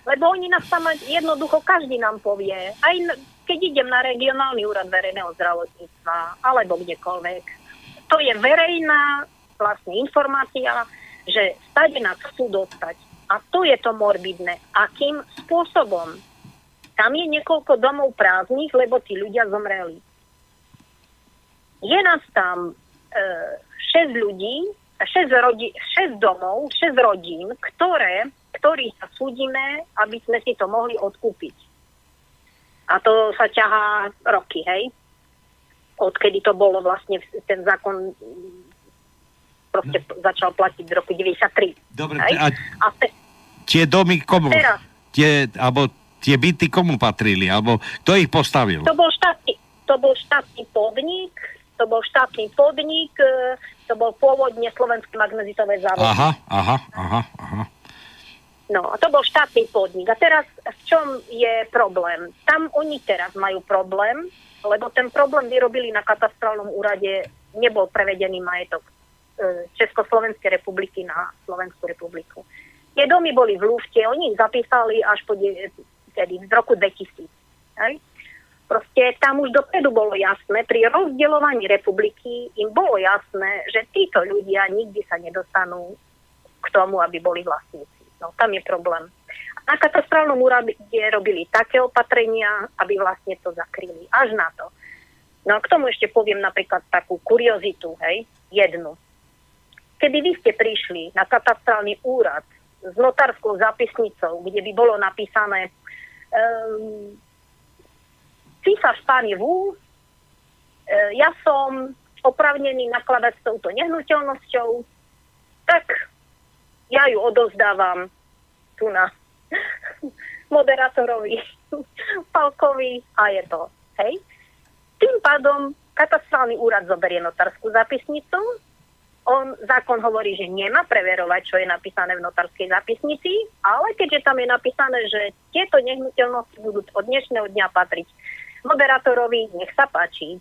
Lebo oni nás tam jednoducho každý nám povie. Aj keď idem na regionálny úrad verejného zdravotníctva alebo kdekoľvek, to je verejná vlastne informácia, že stade nás chcú dostať. A tu je to morbidné. Akým spôsobom? Tam je niekoľko domov prázdnych, lebo tí ľudia zomreli. Je nás tam e, 6 ľudí, 6, rodi, 6 domov, 6 rodín, ktoré, ktorí sa súdime, aby sme si to mohli odkúpiť. A to sa ťahá roky, hej? Odkedy to bolo vlastne ten zákon proste no. začal platiť v roku 93. Dobre, hej? a, a te, tie domy komu? Teraz, tie, alebo tie byty komu patrili? Alebo kto ich postavil? To bol štátny, to bol štátny podnik, to bol štátny podnik, e, to bol pôvodne slovenské magnezitové závody. Aha, aha, aha, aha. No, a to bol štátny podnik. A teraz v čom je problém? Tam oni teraz majú problém, lebo ten problém vyrobili na katastrálnom úrade, nebol prevedený majetok e, Československej republiky na Slovenskú republiku. Tie domy boli v lúfte, oni ich zapísali až po tedy, v roku 2000. Hej? Proste tam už dopredu bolo jasné, pri rozdeľovaní republiky im bolo jasné, že títo ľudia nikdy sa nedostanú k tomu, aby boli vlastníci. No, tam je problém. Na katastrálnom úrade robili také opatrenia, aby vlastne to zakryli. Až na to. No a k tomu ešte poviem napríklad takú kuriozitu, hej, jednu. Keby vy ste prišli na katastrálny úrad s notárskou zápisnicou, kde by bolo napísané um, císař páni Vú, e, ja som opravnený nakladať s touto nehnuteľnosťou, tak ja ju odovzdávam tu na moderátorovi Palkovi a je to. Hej. Tým pádom katastrálny úrad zoberie notárskú zapisnicu, on, zákon hovorí, že nemá preverovať, čo je napísané v notárskej zapisnici, ale keďže tam je napísané, že tieto nehnuteľnosti budú od dnešného dňa patriť moderátorovi, nech sa páči,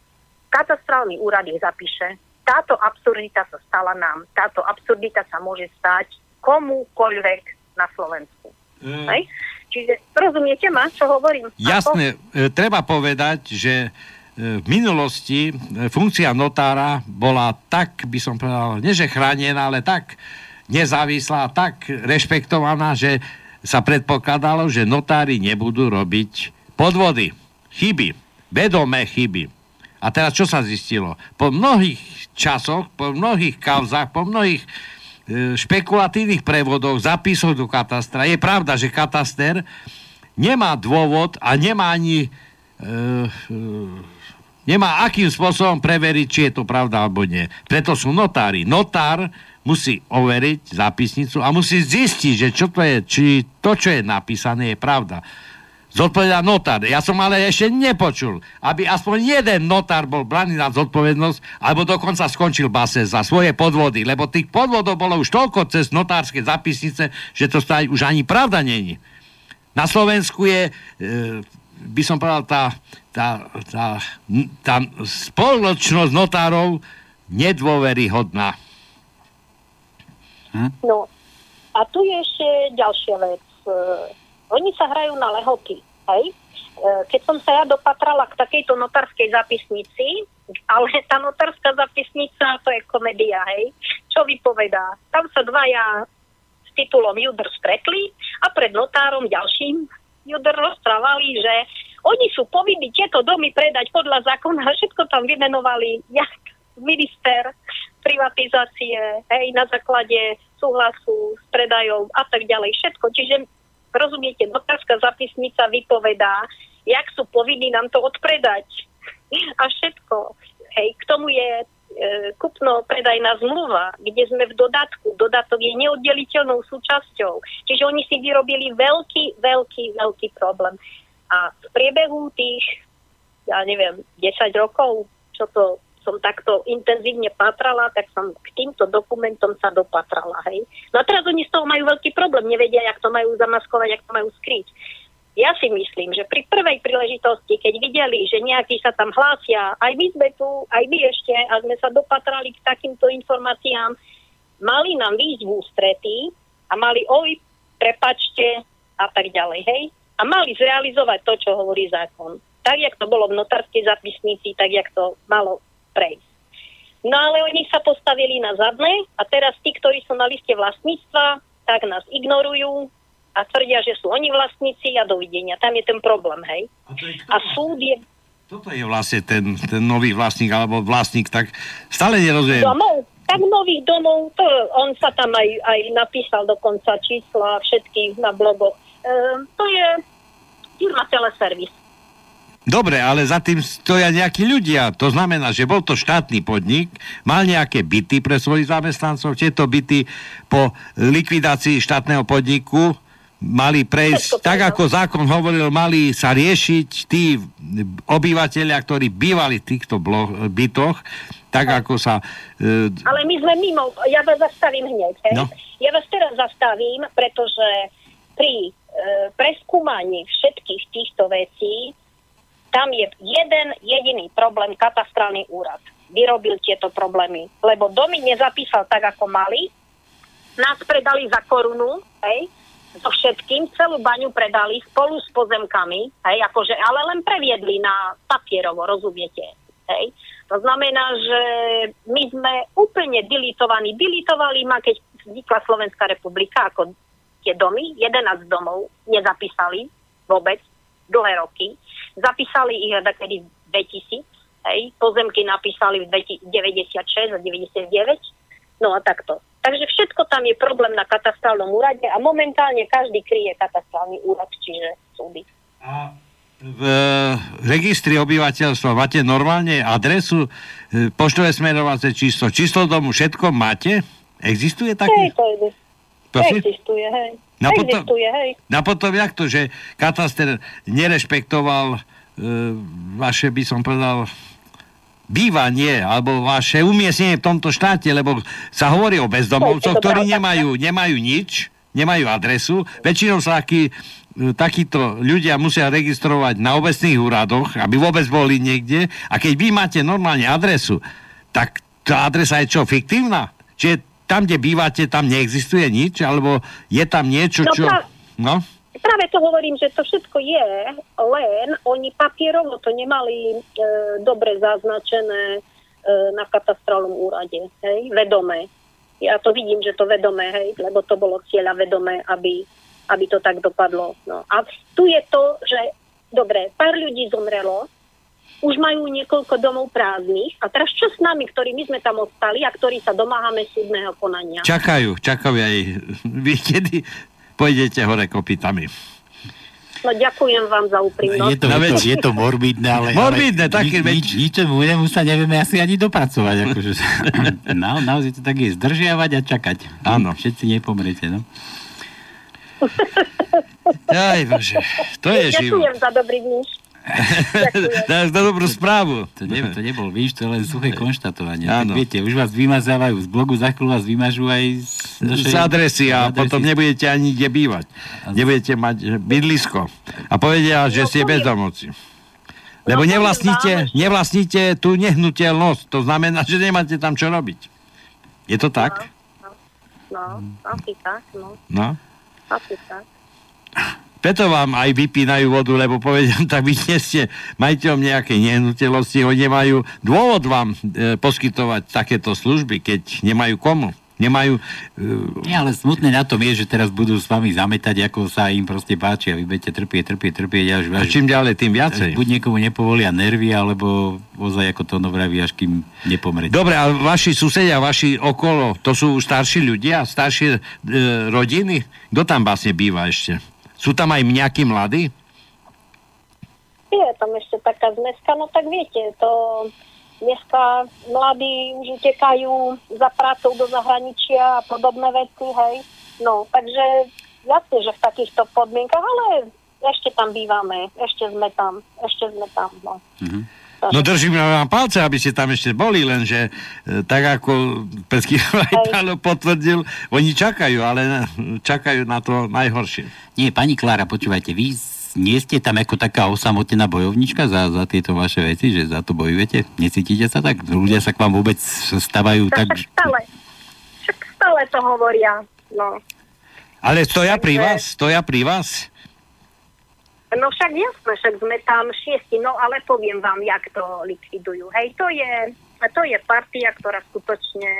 katastrálny úrad ich zapíše, táto absurdita sa stala nám, táto absurdita sa môže stať komukoľvek na Slovensku. Mm. Hej? Čiže rozumiete ma, čo hovorím? Jasne, e, treba povedať, že e, v minulosti e, funkcia notára bola tak, by som povedal, neže chránená, ale tak nezávislá, tak rešpektovaná, že sa predpokladalo, že notári nebudú robiť podvody, chyby, vedomé chyby. A teraz čo sa zistilo? Po mnohých časoch, po mnohých kauzách, po mnohých špekulatívnych prevodoch, zápisoch do katastra. Je pravda, že kataster nemá dôvod a nemá ani e, e, nemá akým spôsobom preveriť, či je to pravda alebo nie. Preto sú notári. Notár musí overiť zápisnicu a musí zistiť, že čo to je, či to, čo je napísané, je pravda. Zodpovedá notár. Ja som ale ešte nepočul, aby aspoň jeden notár bol braný na zodpovednosť, alebo dokonca skončil base za svoje podvody, lebo tých podvodov bolo už toľko cez notárske zapisnice, že to stále už ani pravda není. Na Slovensku je, e, by som povedal, tá, tá, tá, tá spoločnosť notárov nedôveryhodná. Hm? No, a tu je ešte ďalšia vec e, oni sa hrajú na lehoty, hej? E, keď som sa ja dopatrala k takejto notárskej zapisnici, ale tá notárska zapisnica to je komédia, hej? Čo vypovedá? Tam sa dvaja s titulom Judr stretli a pred notárom ďalším Judr rozprávali, že oni sú povinni tieto domy predať podľa zákona, všetko tam vymenovali, jak minister privatizácie, hej, na základe súhlasu s predajom a tak ďalej, všetko. Čiže rozumiete, notárska zapisnica vypovedá, jak sú povinní nám to odpredať. A všetko. Hej, k tomu je e, kupno-predajná zmluva, kde sme v dodatku. Dodatok je neoddeliteľnou súčasťou. Čiže oni si vyrobili veľký, veľký, veľký problém. A v priebehu tých, ja neviem, 10 rokov, čo to som takto intenzívne patrala, tak som k týmto dokumentom sa dopatrala. Hej. No a teraz oni z toho majú veľký problém, nevedia, jak to majú zamaskovať, jak to majú skryť. Ja si myslím, že pri prvej príležitosti, keď videli, že nejakí sa tam hlásia, aj my sme tu, aj my ešte, a sme sa dopatrali k takýmto informáciám, mali nám výjsť v ústretí a mali, oj, prepačte a tak ďalej, hej? A mali zrealizovať to, čo hovorí zákon. Tak, jak to bolo v notárskej zapisnici, tak, jak to malo prejsť. No ale oni sa postavili na zadné a teraz tí, ktorí sú na liste vlastníctva, tak nás ignorujú a tvrdia, že sú oni vlastníci a dovidenia. Tam je ten problém, hej. A, a súd je... Toto je vlastne ten, ten nový vlastník, alebo vlastník, tak stále nerozumiem. Domov? Tak nových domov, to on sa tam aj, aj napísal dokonca čísla všetkých na blogoch. E, to je firma Teleservis. Dobre, ale za tým stoja nejakí ľudia. To znamená, že bol to štátny podnik, mal nejaké byty pre svojich zamestnancov. Tieto byty po likvidácii štátneho podniku mali prejsť, tak ako zákon hovoril, mali sa riešiť tí obyvateľia, ktorí bývali v týchto blo- bytoch, tak ako sa... Uh... Ale my sme mimo, ja vás zastavím hneď. Hej? No. Ja vás teraz zastavím, pretože pri e, preskúmaní všetkých týchto vecí tam je jeden jediný problém, katastrálny úrad. Vyrobil tieto problémy, lebo domy nezapísal tak, ako mali. Nás predali za korunu, hej, so všetkým, celú baňu predali spolu s pozemkami, hej, akože, ale len previedli na papierovo, rozumiete, hej. To znamená, že my sme úplne dilitovaní. Dilitovali ma, keď vznikla Slovenská republika, ako tie domy, 11 domov nezapísali vôbec, dlhé roky. Zapísali ich takedy 2000, hej, pozemky napísali v 96 a 99, no a takto. Takže všetko tam je problém na katastrálnom úrade a momentálne každý kryje katastrálny úrad, čiže súdy. A v registri obyvateľstva máte normálne adresu, e, poštové smerovacie číslo, číslo domu, všetko máte? Existuje také? Hej, to je, Existuje, hej. Na potom, hej. Na potom, jak to, že kataster nerešpektoval e, vaše, by som povedal, bývanie alebo vaše umiestnenie v tomto štáte, lebo sa hovorí o bezdomovcoch, ktorí nemajú, nemajú nič, nemajú adresu. Väčšinou sa takí, e, takíto ľudia musia registrovať na obecných úradoch, aby vôbec boli niekde. A keď vy máte normálne adresu, tak tá adresa je čo, fiktívna? Čiže tam, kde bývate, tam neexistuje nič? Alebo je tam niečo, no, čo... No? Práve to hovorím, že to všetko je, len oni papierovo to nemali e, dobre zaznačené e, na katastrálnom úrade, hej, vedomé. Ja to vidím, že to vedomé, hej, lebo to bolo cieľa vedomé, aby, aby to tak dopadlo. No. A tu je to, že dobre, pár ľudí zomrelo, už majú niekoľko domov prázdnych a teraz čo s nami, ktorí my sme tam ostali a ktorí sa domáhame súdneho konania? Čakajú, čakajú aj vy, kedy pôjdete hore kopitami. No ďakujem vám za úprimnosť. Je to, je to, je to morbidné, ale... Morbidné, ale také ni, nič, ničemu inému sa nevieme asi ani dopracovať. Akože, na, naozaj to tak je zdržiavať a čakať. Áno. Všetci nepomrete, no. Aj, bože, to je život. Ďakujem za dobrý dní. Dáš na dobrú správu. To, ne, to nebol víš, to je len suché konštatovanie. Tak viete, už vás vymazávajú z blogu, za chvíľu vás vymažú aj z, našej, z adresy a adresy. potom nebudete ani kde bývať. A nebudete mať bydlisko. A povedia, že no, ste bezdomovci. Lebo no, nevlastníte, nevlastníte tú nehnuteľnosť. To znamená, že nemáte tam čo robiť. Je to tak? No, no asi tak, no. No? Asi tak. Preto vám aj vypínajú vodu, lebo povedem, tak vy nie ste majiteľom nejakej nehnuteľnosti, oni nemajú dôvod vám e, poskytovať takéto služby, keď nemajú komu. Nemajú... E, Nie, ale smutné na tom je, že teraz budú s vami zametať, ako sa im proste páči a vy budete trpieť, trpieť, trpieť. Až, až, a čím ďalej, tým viacej. Buď niekomu nepovolia nervy, alebo ozaj ako to novraví, až kým nepomrete. Dobre, a vaši susedia, vaši okolo, to sú starší ľudia, staršie e, rodiny? Kto tam vlastne býva ešte? Sú tam aj nejakí mladí? Je tam ešte taká zmeska, no tak viete, to dneska mladí už utekajú za prácou do zahraničia a podobné veci, hej. No, takže jasne, že v takýchto podmienkach, ale ešte tam bývame, ešte sme tam, ešte sme tam, no. Mm-hmm. No držím vám palce, aby ste tam ešte boli, lenže e, tak ako Pesky Vajtalo potvrdil, oni čakajú, ale čakajú na to najhoršie. Nie, pani Klára, počúvajte, vy nie ste tam ako taká osamotená bojovnička za, za tieto vaše veci, že za to bojujete? Necítite sa tak? Ľudia sa k vám vôbec stávajú tak... tak stále, však stále to hovoria, no. Ale stoja pri vás? Stoja pri vás? No však jasné, však sme tam šiesti, no ale poviem vám, jak to likvidujú. Hej, to je, to je partia, ktorá skutočne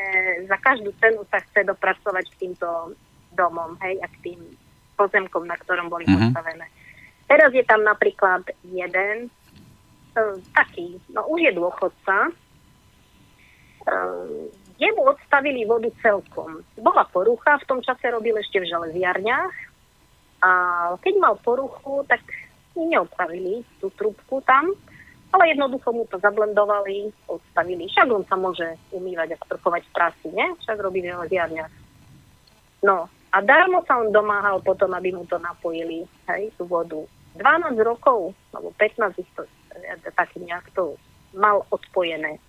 za každú cenu sa chce dopracovať k týmto domom, hej, a k tým pozemkom, na ktorom boli mm-hmm. postavené. Teraz je tam napríklad jeden, uh, taký, no už je dôchodca, uh, jemu odstavili vodu celkom. Bola porucha, v tom čase robil ešte v železiarniach a keď mal poruchu, tak neodstavili tú trubku tam, ale jednoducho mu to zablendovali, odstavili. Však on sa môže umývať a sprchovať v prasi, nie? Však robí v železiarniach. No, a darmo sa on domáhal potom, aby mu to napojili, hej, tú vodu. 12 rokov, alebo 15 to, tak nejak to mal odpojené.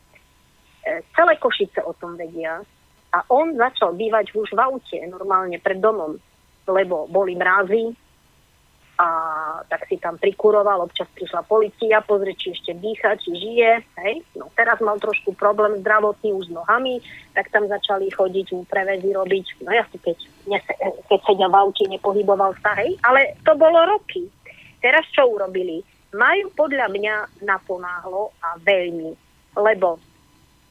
E, celé Košice o tom vedia. A on začal bývať už v aute, normálne pred domom, lebo boli mrázy, a tak si tam prikuroval, občas prišla policia, pozrieť, či ešte dýcha, či žije. Hej. No, teraz mal trošku problém zdravotný už s nohami, tak tam začali chodiť mu prevezy robiť. No jasne, keď, keď sedel v aute, nepohyboval sa, hej. Ale to bolo roky. Teraz čo urobili? Majú podľa mňa naponáhlo a veľmi, lebo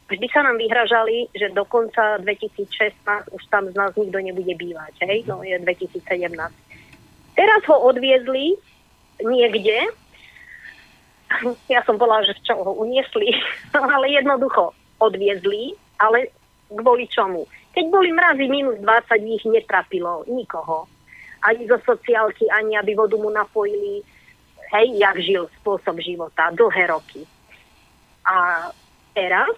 vždy sa nám vyhražali, že do konca 2016 už tam z nás nikto nebude bývať, hej, no je 2017 Teraz ho odviezli niekde. Ja som bola, že čo ho uniesli, ale jednoducho odviezli, ale kvôli čomu? Keď boli mrazy minus 20, ich netrapilo nikoho. Ani zo sociálky, ani aby vodu mu napojili. Hej, jak žil spôsob života, dlhé roky. A teraz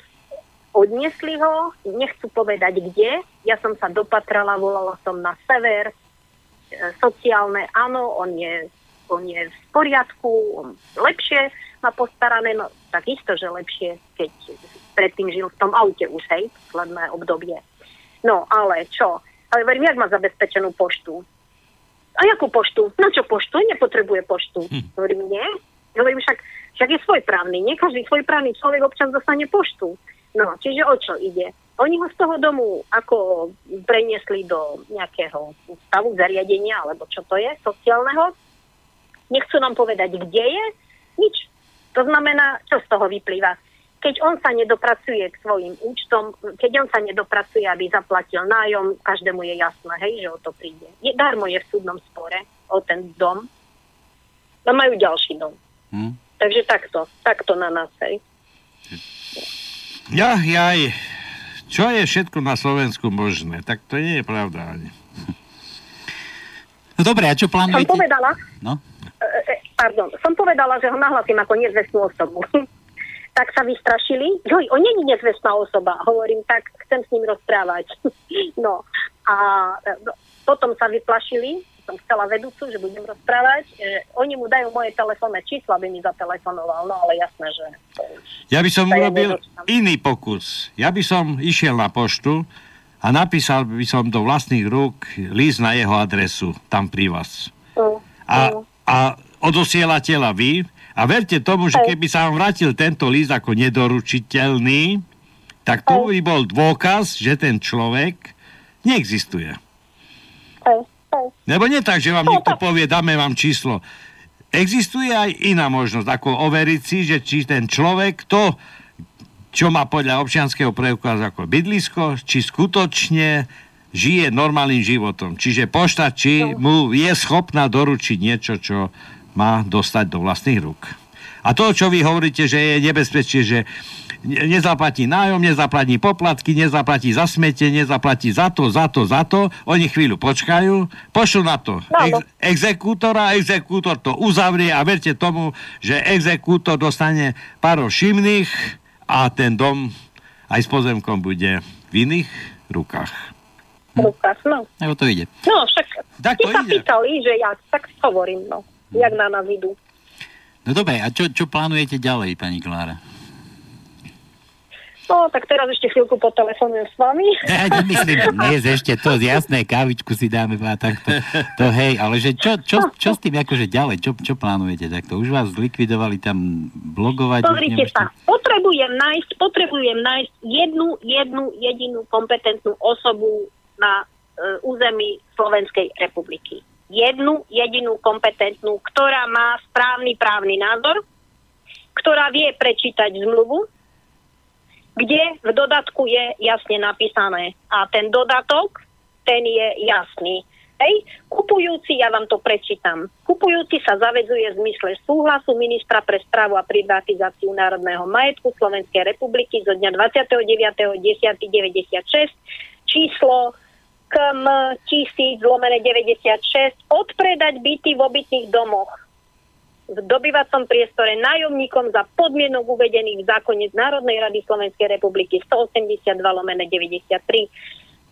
odniesli ho, nechcú povedať kde. Ja som sa dopatrala, volala som na sever, sociálne, áno, on je, on je v poriadku, on lepšie má postarané, no tak isto, že lepšie, keď predtým žil v tom aute už, hej, posledné obdobie. No, ale čo? Ale verím, jak má zabezpečenú poštu. A jakú poštu? Na čo poštu? Nepotrebuje poštu. Hm. Hovorím, nie. Hovorím, však, však je svojprávny. Nie každý svojprávny človek občas dostane poštu. No, čiže o čo ide? Oni ho z toho domu ako preniesli do nejakého ústavu, zariadenia, alebo čo to je, sociálneho. Nechcú nám povedať, kde je. Nič. To znamená, čo z toho vyplýva? Keď on sa nedopracuje k svojim účtom, keď on sa nedopracuje, aby zaplatil nájom, každému je jasné, hej, že o to príde. Je, darmo je v súdnom spore o ten dom. No majú ďalší dom. Hmm. Takže takto, takto na nás, hej. Ja, jaj. Čo je všetko na Slovensku možné? Tak to nie je pravda ani. No dobre, a čo plánujete? Som povedala, no? E, e, pardon, som povedala, že ho nahlasím ako nezvestnú osobu. tak sa vystrašili. Joj, on není nezvestná osoba. Hovorím, tak chcem s ním rozprávať. no a no, potom sa vyplašili, som chcela vedúcu, že budem rozprávať, že oni mu dajú moje telefónne číslo, aby mi zatelefonoval, no ale jasné, že... Ja by som urobil iný pokus. Ja by som išiel na poštu a napísal by som do vlastných rúk list na jeho adresu, tam pri vás. Mm, a, mm. a odosielateľa vy, a verte tomu, že keby sa vám vrátil tento list ako nedoručiteľný, tak to by bol dôkaz, že ten človek neexistuje. Lebo nie tak, že vám niekto povie, dáme vám číslo. Existuje aj iná možnosť, ako overiť si, že či ten človek to, čo má podľa občianského preukazu ako bydlisko, či skutočne žije normálnym životom. Čiže pošta, či no. mu je schopná doručiť niečo, čo má dostať do vlastných rúk. A to, čo vy hovoríte, že je nebezpečie, že nezaplatí nájom, nezaplatí poplatky, nezaplatí za smete, nezaplatí za to, za to, za to. Oni chvíľu počkajú, pošlu na to ex- exekútora, exekútor to uzavrie a verte tomu, že exekútor dostane pár šimných a ten dom aj s pozemkom bude v iných rukách. Rukách, no. Ako to ide? No, však tak to sa ide. pýtali, že ja tak hovorím, no. Jak na nás idú. No dobre, a čo, čo plánujete ďalej, pani Klára? No, tak teraz ešte chvíľku potelefonujem s vami. Ja nemyslím, nie, ešte to jasné, kávičku si dáme a takto. To hej, ale že čo, čo, čo s tým akože ďalej, čo, čo plánujete takto? Už vás zlikvidovali tam blogovať? Pozrite sa, potrebujem nájsť, potrebujem nájsť jednu, jednu jedinú kompetentnú osobu na e, území Slovenskej republiky. Jednu jedinú kompetentnú, ktorá má správny právny názor, ktorá vie prečítať zmluvu, kde v dodatku je jasne napísané. A ten dodatok ten je jasný. Hej, kupujúci, ja vám to prečítam, kupujúci sa zavezuje v zmysle súhlasu ministra pre správu a privatizáciu národného majetku Slovenskej republiky zo dňa 29.10.96 číslo KM 1000 lomené 96 odpredať byty v obytných domoch v dobyvacom priestore nájomníkom za podmienok uvedených v zákone z Národnej rady Slovenskej republiky 182 lomené 93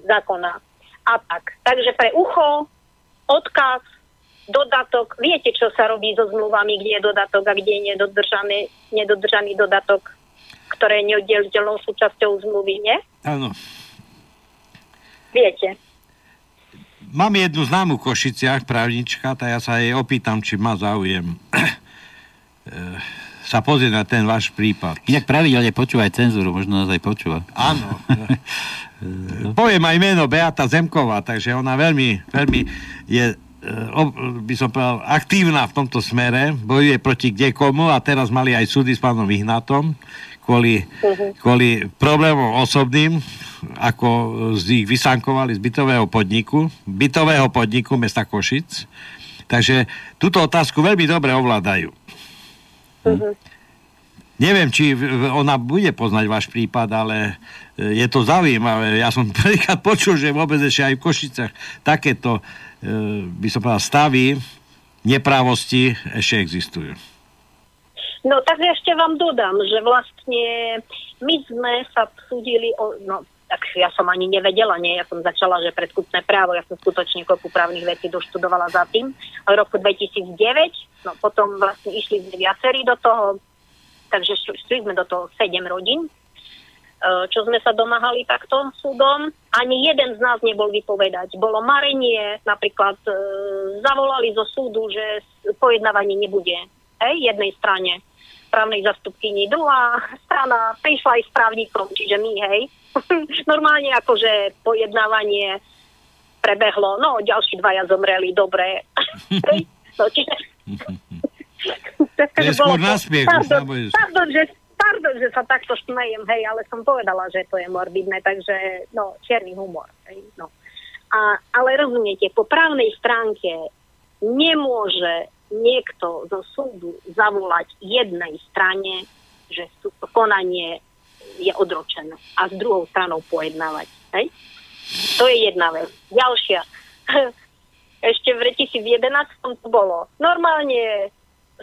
zákona a tak. Takže pre ucho, odkaz, dodatok, viete, čo sa robí so zmluvami, kde je dodatok a kde je nedodržaný, nedodržaný dodatok, ktoré je neoddeliteľnou súčasťou zmluvy, nie? Áno. Viete. Mám jednu známu v Košiciach, právnička, tak ja sa jej opýtam, či má záujem sa pozrieť na ten váš prípad. Inak pravidelne počúvaj cenzúru, možno nás aj počúva. Áno. Poviem aj meno Beata Zemková, takže ona veľmi, veľmi je e, by som povedal, aktívna v tomto smere, bojuje proti kdekomu a teraz mali aj súdy s pánom Ihnatom kvôli, uh-huh. kvôli problémom osobným, ako z ich vysankovali z bytového podniku, bytového podniku mesta Košic. Takže túto otázku veľmi dobre ovládajú. Uh-huh. Neviem, či ona bude poznať váš prípad, ale e, je to zaujímavé. Ja som prvýkrát počul, že vôbec ešte aj v Košicách takéto, e, by som povedal, stavy neprávosti ešte existujú. No tak ešte vám dodám, že vlastne my sme sa súdili o, no tak ja som ani nevedela, nie, ja som začala, že predkupné právo, ja som skutočne kopu právnych vecí doštudovala za tým. V roku 2009, no potom vlastne išli sme viacerí do toho, takže šli sme do toho 7 rodín, e, čo sme sa domáhali takto súdom. Ani jeden z nás nebol vypovedať. Bolo marenie, napríklad e, zavolali zo súdu, že pojednávanie nebude hej, jednej strane právnej zastupkyni, druhá strana prišla aj s právnikom, čiže my, hej. Normálne akože pojednávanie prebehlo, no ďalší dvaja zomreli, dobre. no, čiže... je skôr nasmiech. Pardon, pardon, že, pardon, že sa takto smejem, hej, ale som povedala, že to je morbidné, takže, no, čierny humor, hej, no. A, ale rozumiete, po právnej stránke nemôže niekto zo súdu zavolať jednej strane, že konanie je odročené a s druhou stranou pojednávať. Hej? To je jedna vec. Ďalšia. Ešte v 2011 to bolo. Normálne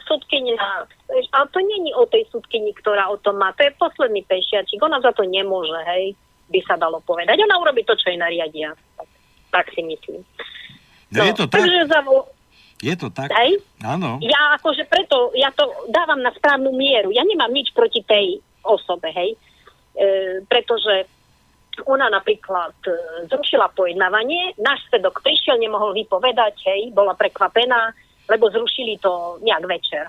súdkynia, ale to není o tej súdkyni, ktorá o tom má. To je posledný pešiačik. Ona za to nemôže, hej, by sa dalo povedať. Ona urobí to, čo jej nariadia. Tak, tak si myslím. No, no je to tak? Takže zavol... Je to tak? Hej? Áno. Ja akože preto, ja to dávam na správnu mieru. Ja nemám nič proti tej osobe, hej. E, pretože ona napríklad e, zrušila pojednávanie, náš svedok prišiel, nemohol vypovedať, hej, bola prekvapená, lebo zrušili to nejak večer.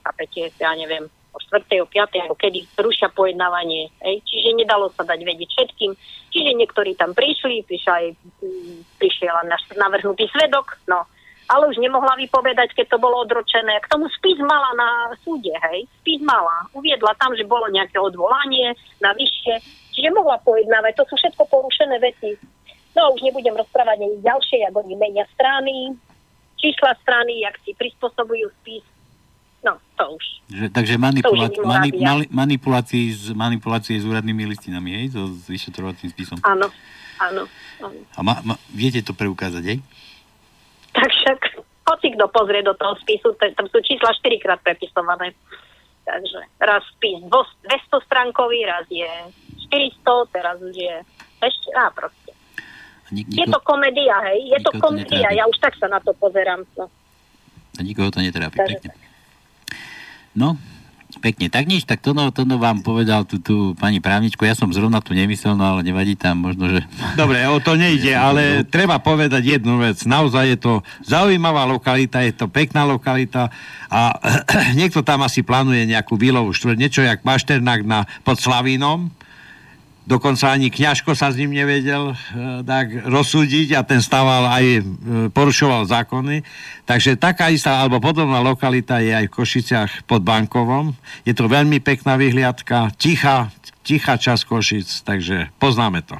Chápete, ja neviem, o 4. o 5. alebo kedy rušia pojednávanie. Hej. Čiže nedalo sa dať vedieť všetkým. Čiže niektorí tam prišli, prišiel aj, prišiel náš navrhnutý svedok, no ale už nemohla vypovedať, keď to bolo odročené. K tomu spis mala na súde, hej. Spis mala. Uviedla tam, že bolo nejaké odvolanie na vyššie, čiže mohla pojednávať. To sú všetko porušené veci. No už nebudem rozprávať ani ďalšie, ako oni menia strany, čísla strany, jak si prispôsobujú spis. No, to už. Že, takže manipula- to už mani- mani- manipulácie, s, manipulácie s úradnými listinami, hej? So, s vyšetrovacím spisom. Áno, áno. áno. A ma, ma, viete to preukázať, hej? Tak však hoci kto pozrie do toho spisu, tam sú čísla 4 krát prepisované. Takže raz spis 200 stránkový, raz je 400, teraz už je ešte, á, proste. Nik- niko, je to komédia, hej? Je to komédia, ja už tak sa na to pozerám. No. A nikoho to netrápi, pekne. No, Pekne, tak nič, tak to no, to no vám povedal tú, tú pani právničku, ja som zrovna tu nemyslel, no ale nevadí tam možno, že... Dobre, o to nejde, ale treba povedať jednu vec, naozaj je to zaujímavá lokalita, je to pekná lokalita a niekto tam asi plánuje nejakú výlovu štvrť, niečo jak Mašternák na, pod Slavínom, dokonca ani kňažko sa s ním nevedel e, tak rozsúdiť a ten stával aj e, porušoval zákony. Takže taká istá alebo podobná lokalita je aj v Košiciach pod Bankovom. Je to veľmi pekná vyhliadka, tichá, tichá časť Košic, takže poznáme to.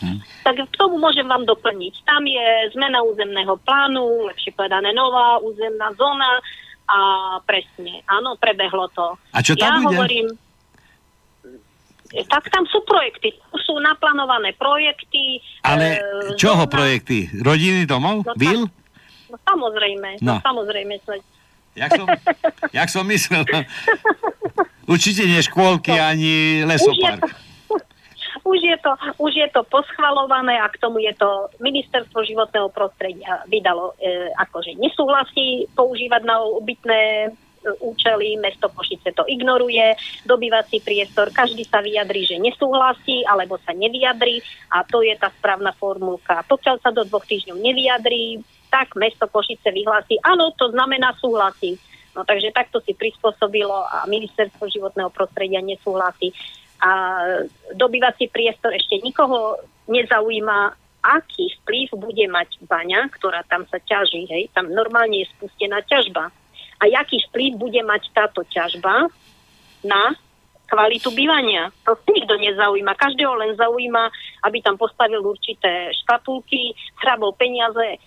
Hm. Tak k tomu môžem vám doplniť. Tam je zmena územného plánu, lepšie povedané nová územná zóna a presne, áno, prebehlo to. A čo tam ja bude? hovorím, tak tam sú projekty, sú naplánované projekty. Ale e, čoho zóna- projekty? Rodiny domov? No, Vil? No samozrejme, no. No. samozrejme. sa- Jak som, jak som myslel. Určite nie škôlky No. ani lesopark. už, je to, už je to poschvalované a k tomu je to ministerstvo životného prostredia vydalo, e, akože nesúhlasí používať na obytné účely, mesto Košice to ignoruje, dobývací priestor, každý sa vyjadrí, že nesúhlasí alebo sa nevyjadrí a to je tá správna formulka. Pokiaľ sa do dvoch týždňov nevyjadrí, tak mesto Košice vyhlási, áno, to znamená súhlasí. No takže takto si prispôsobilo a ministerstvo životného prostredia nesúhlasí. A dobývací priestor ešte nikoho nezaujíma, aký vplyv bude mať baňa, ktorá tam sa ťaží. Hej? Tam normálne je spustená ťažba. A aký vplyv bude mať táto ťažba na kvalitu bývania. To nikto nezaujíma. Každého len zaujíma, aby tam postavil určité škatulky, hrabol peniaze, e,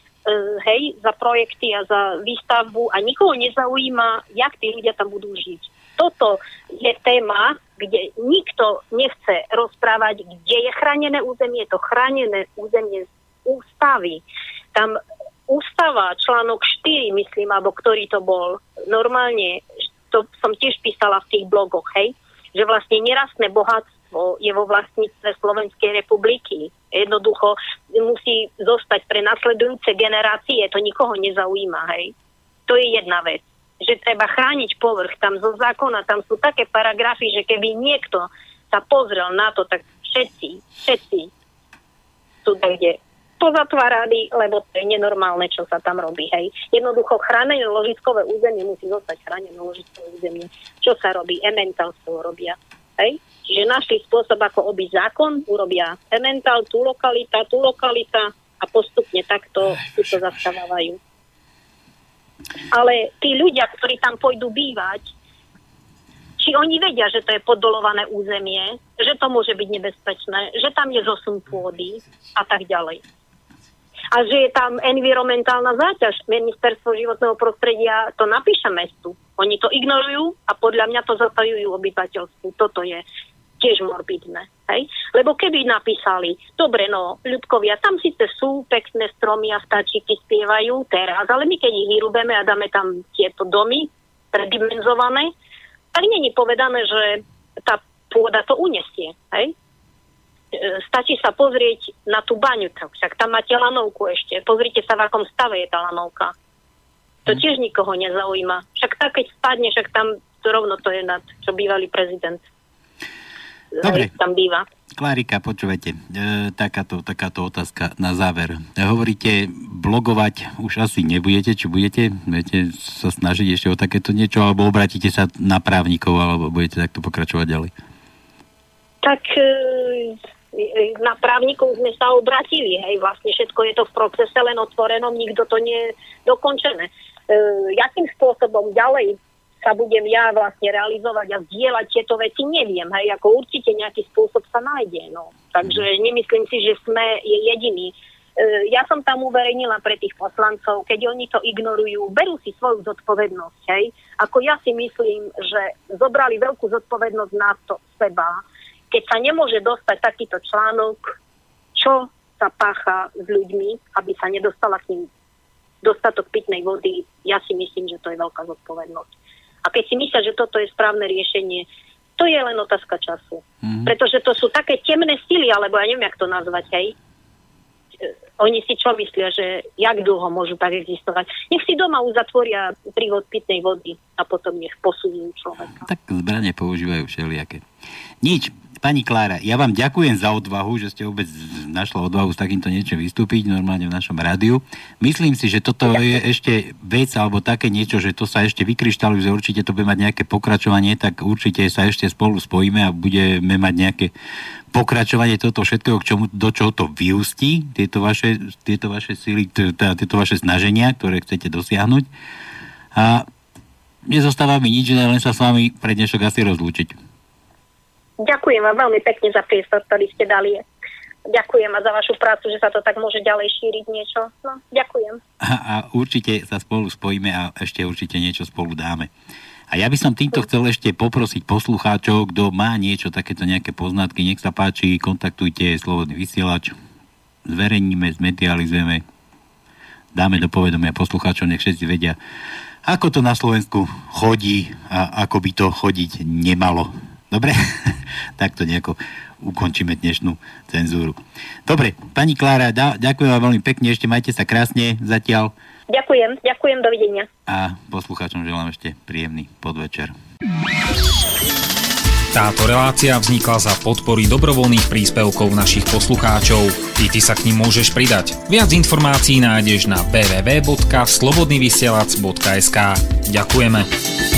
hej, za projekty a za výstavbu a nikoho nezaujíma, jak tí ľudia tam budú žiť. Toto je téma, kde nikto nechce rozprávať, kde je chránené územie, je to chránené územie ústavy. Tam ústava, článok 4, myslím, alebo ktorý to bol, normálne, to som tiež písala v tých blogoch, hej, že vlastne nerastné bohatstvo je vo vlastníctve Slovenskej republiky. Jednoducho musí zostať pre nasledujúce generácie, to nikoho nezaujíma, hej. To je jedna vec že treba chrániť povrch. Tam zo zákona, tam sú také paragrafy, že keby niekto sa pozrel na to, tak všetci, všetci sú kde pozatvárali, lebo to je nenormálne, čo sa tam robí. Hej. Jednoducho chránené ložiskové územie musí zostať chránené ložiskové územie. Čo sa robí? Toho robia. Hej. Čiže našli spôsob, ako obiť zákon, urobia Emmental, tú lokalita, tú lokalita a postupne takto si to zastávajú. Ale tí ľudia, ktorí tam pôjdu bývať, či oni vedia, že to je poddolované územie, že to môže byť nebezpečné, že tam je zosun pôdy a tak ďalej. A že je tam environmentálna záťaž. Ministerstvo životného prostredia to napíše mestu. Oni to ignorujú a podľa mňa to zatajujú obyvateľstvu. Toto je tiež morbidné. Hej? Lebo keby napísali, dobre no, ľudkovia, tam síce sú pekné stromy a vtáčiky spievajú teraz, ale my keď ich vyrúbeme a dáme tam tieto domy predimenzované, tak není povedané, že tá pôda to unesie. Hej? E, Stačí sa pozrieť na tú baňu, tak však tam máte lanovku ešte. Pozrite sa, v akom stave je tá lanovka. To tiež nikoho nezaujíma. Však tak, keď spadne, však tam to rovno to je nad, čo bývalý prezident. Dobre. Tam býva. Klárika, počúvajte, e, takáto, takáto otázka na záver. Hovoríte, blogovať už asi nebudete, či budete, budete sa snažiť ešte o takéto niečo, alebo obratíte sa na právnikov, alebo budete takto pokračovať ďalej? Tak e, na právnikov sme sa obratili, hej, vlastne všetko je to v procese, len otvorenom, nikto to nie je dokončené. E, jakým spôsobom ďalej sa budem ja vlastne realizovať a zdieľať tieto veci, neviem, hej, ako určite nejaký spôsob sa nájde, no. Takže nemyslím si, že sme je jediný. E, ja som tam uverejnila pre tých poslancov, keď oni to ignorujú, berú si svoju zodpovednosť, hej. Ako ja si myslím, že zobrali veľkú zodpovednosť na to seba, keď sa nemôže dostať takýto článok, čo sa pácha s ľuďmi, aby sa nedostala k ním dostatok pitnej vody, ja si myslím, že to je veľká zodpovednosť. A keď si myslia, že toto je správne riešenie, to je len otázka času. Mm-hmm. Pretože to sú také temné sily, alebo ja neviem, jak to nazvať, hej. E, Oni si čo myslia, že jak dlho môžu tak existovať. Nech si doma uzatvoria prívod pitnej vody a potom nech posúvajú človeka. Tak zbranie používajú všelijaké. Nič. Pani Klára, ja vám ďakujem za odvahu, že ste vôbec našla odvahu s takýmto niečo vystúpiť normálne v našom rádiu. Myslím si, že toto je ešte vec alebo také niečo, že to sa ešte vykryštalizuje, určite to bude mať nejaké pokračovanie, tak určite sa ešte spolu spojíme a budeme mať nejaké pokračovanie toto všetkého, k čomu, do čoho to vyústí, tieto vaše, tieto vaše síly, teda tieto vaše snaženia, ktoré chcete dosiahnuť. A nezostáva mi nič, len sa s vami pre dnešok asi rozlúčiť. Ďakujem vám veľmi pekne za priestor, ktorý ste dali. ďakujem a za vašu prácu, že sa to tak môže ďalej šíriť niečo. No, ďakujem. A, a určite sa spolu spojíme a ešte určite niečo spolu dáme. A ja by som týmto chcel ešte poprosiť poslucháčov, kto má niečo, takéto nejaké poznatky, nech sa páči, kontaktujte Slobodný vysielač, zverejníme, zmedializujeme, dáme do povedomia poslucháčov, nech všetci vedia, ako to na Slovensku chodí a ako by to chodiť nemalo. Dobre? tak to nejako ukončíme dnešnú cenzúru. Dobre, pani Klára, da, ďakujem vám veľmi pekne, ešte majte sa krásne zatiaľ. Ďakujem, ďakujem, dovidenia. A poslucháčom želám ešte príjemný podvečer. Táto relácia vznikla za podpory dobrovoľných príspevkov našich poslucháčov. I ty sa k ním môžeš pridať. Viac informácií nájdeš na www.slobodnyvysielac.sk Ďakujeme.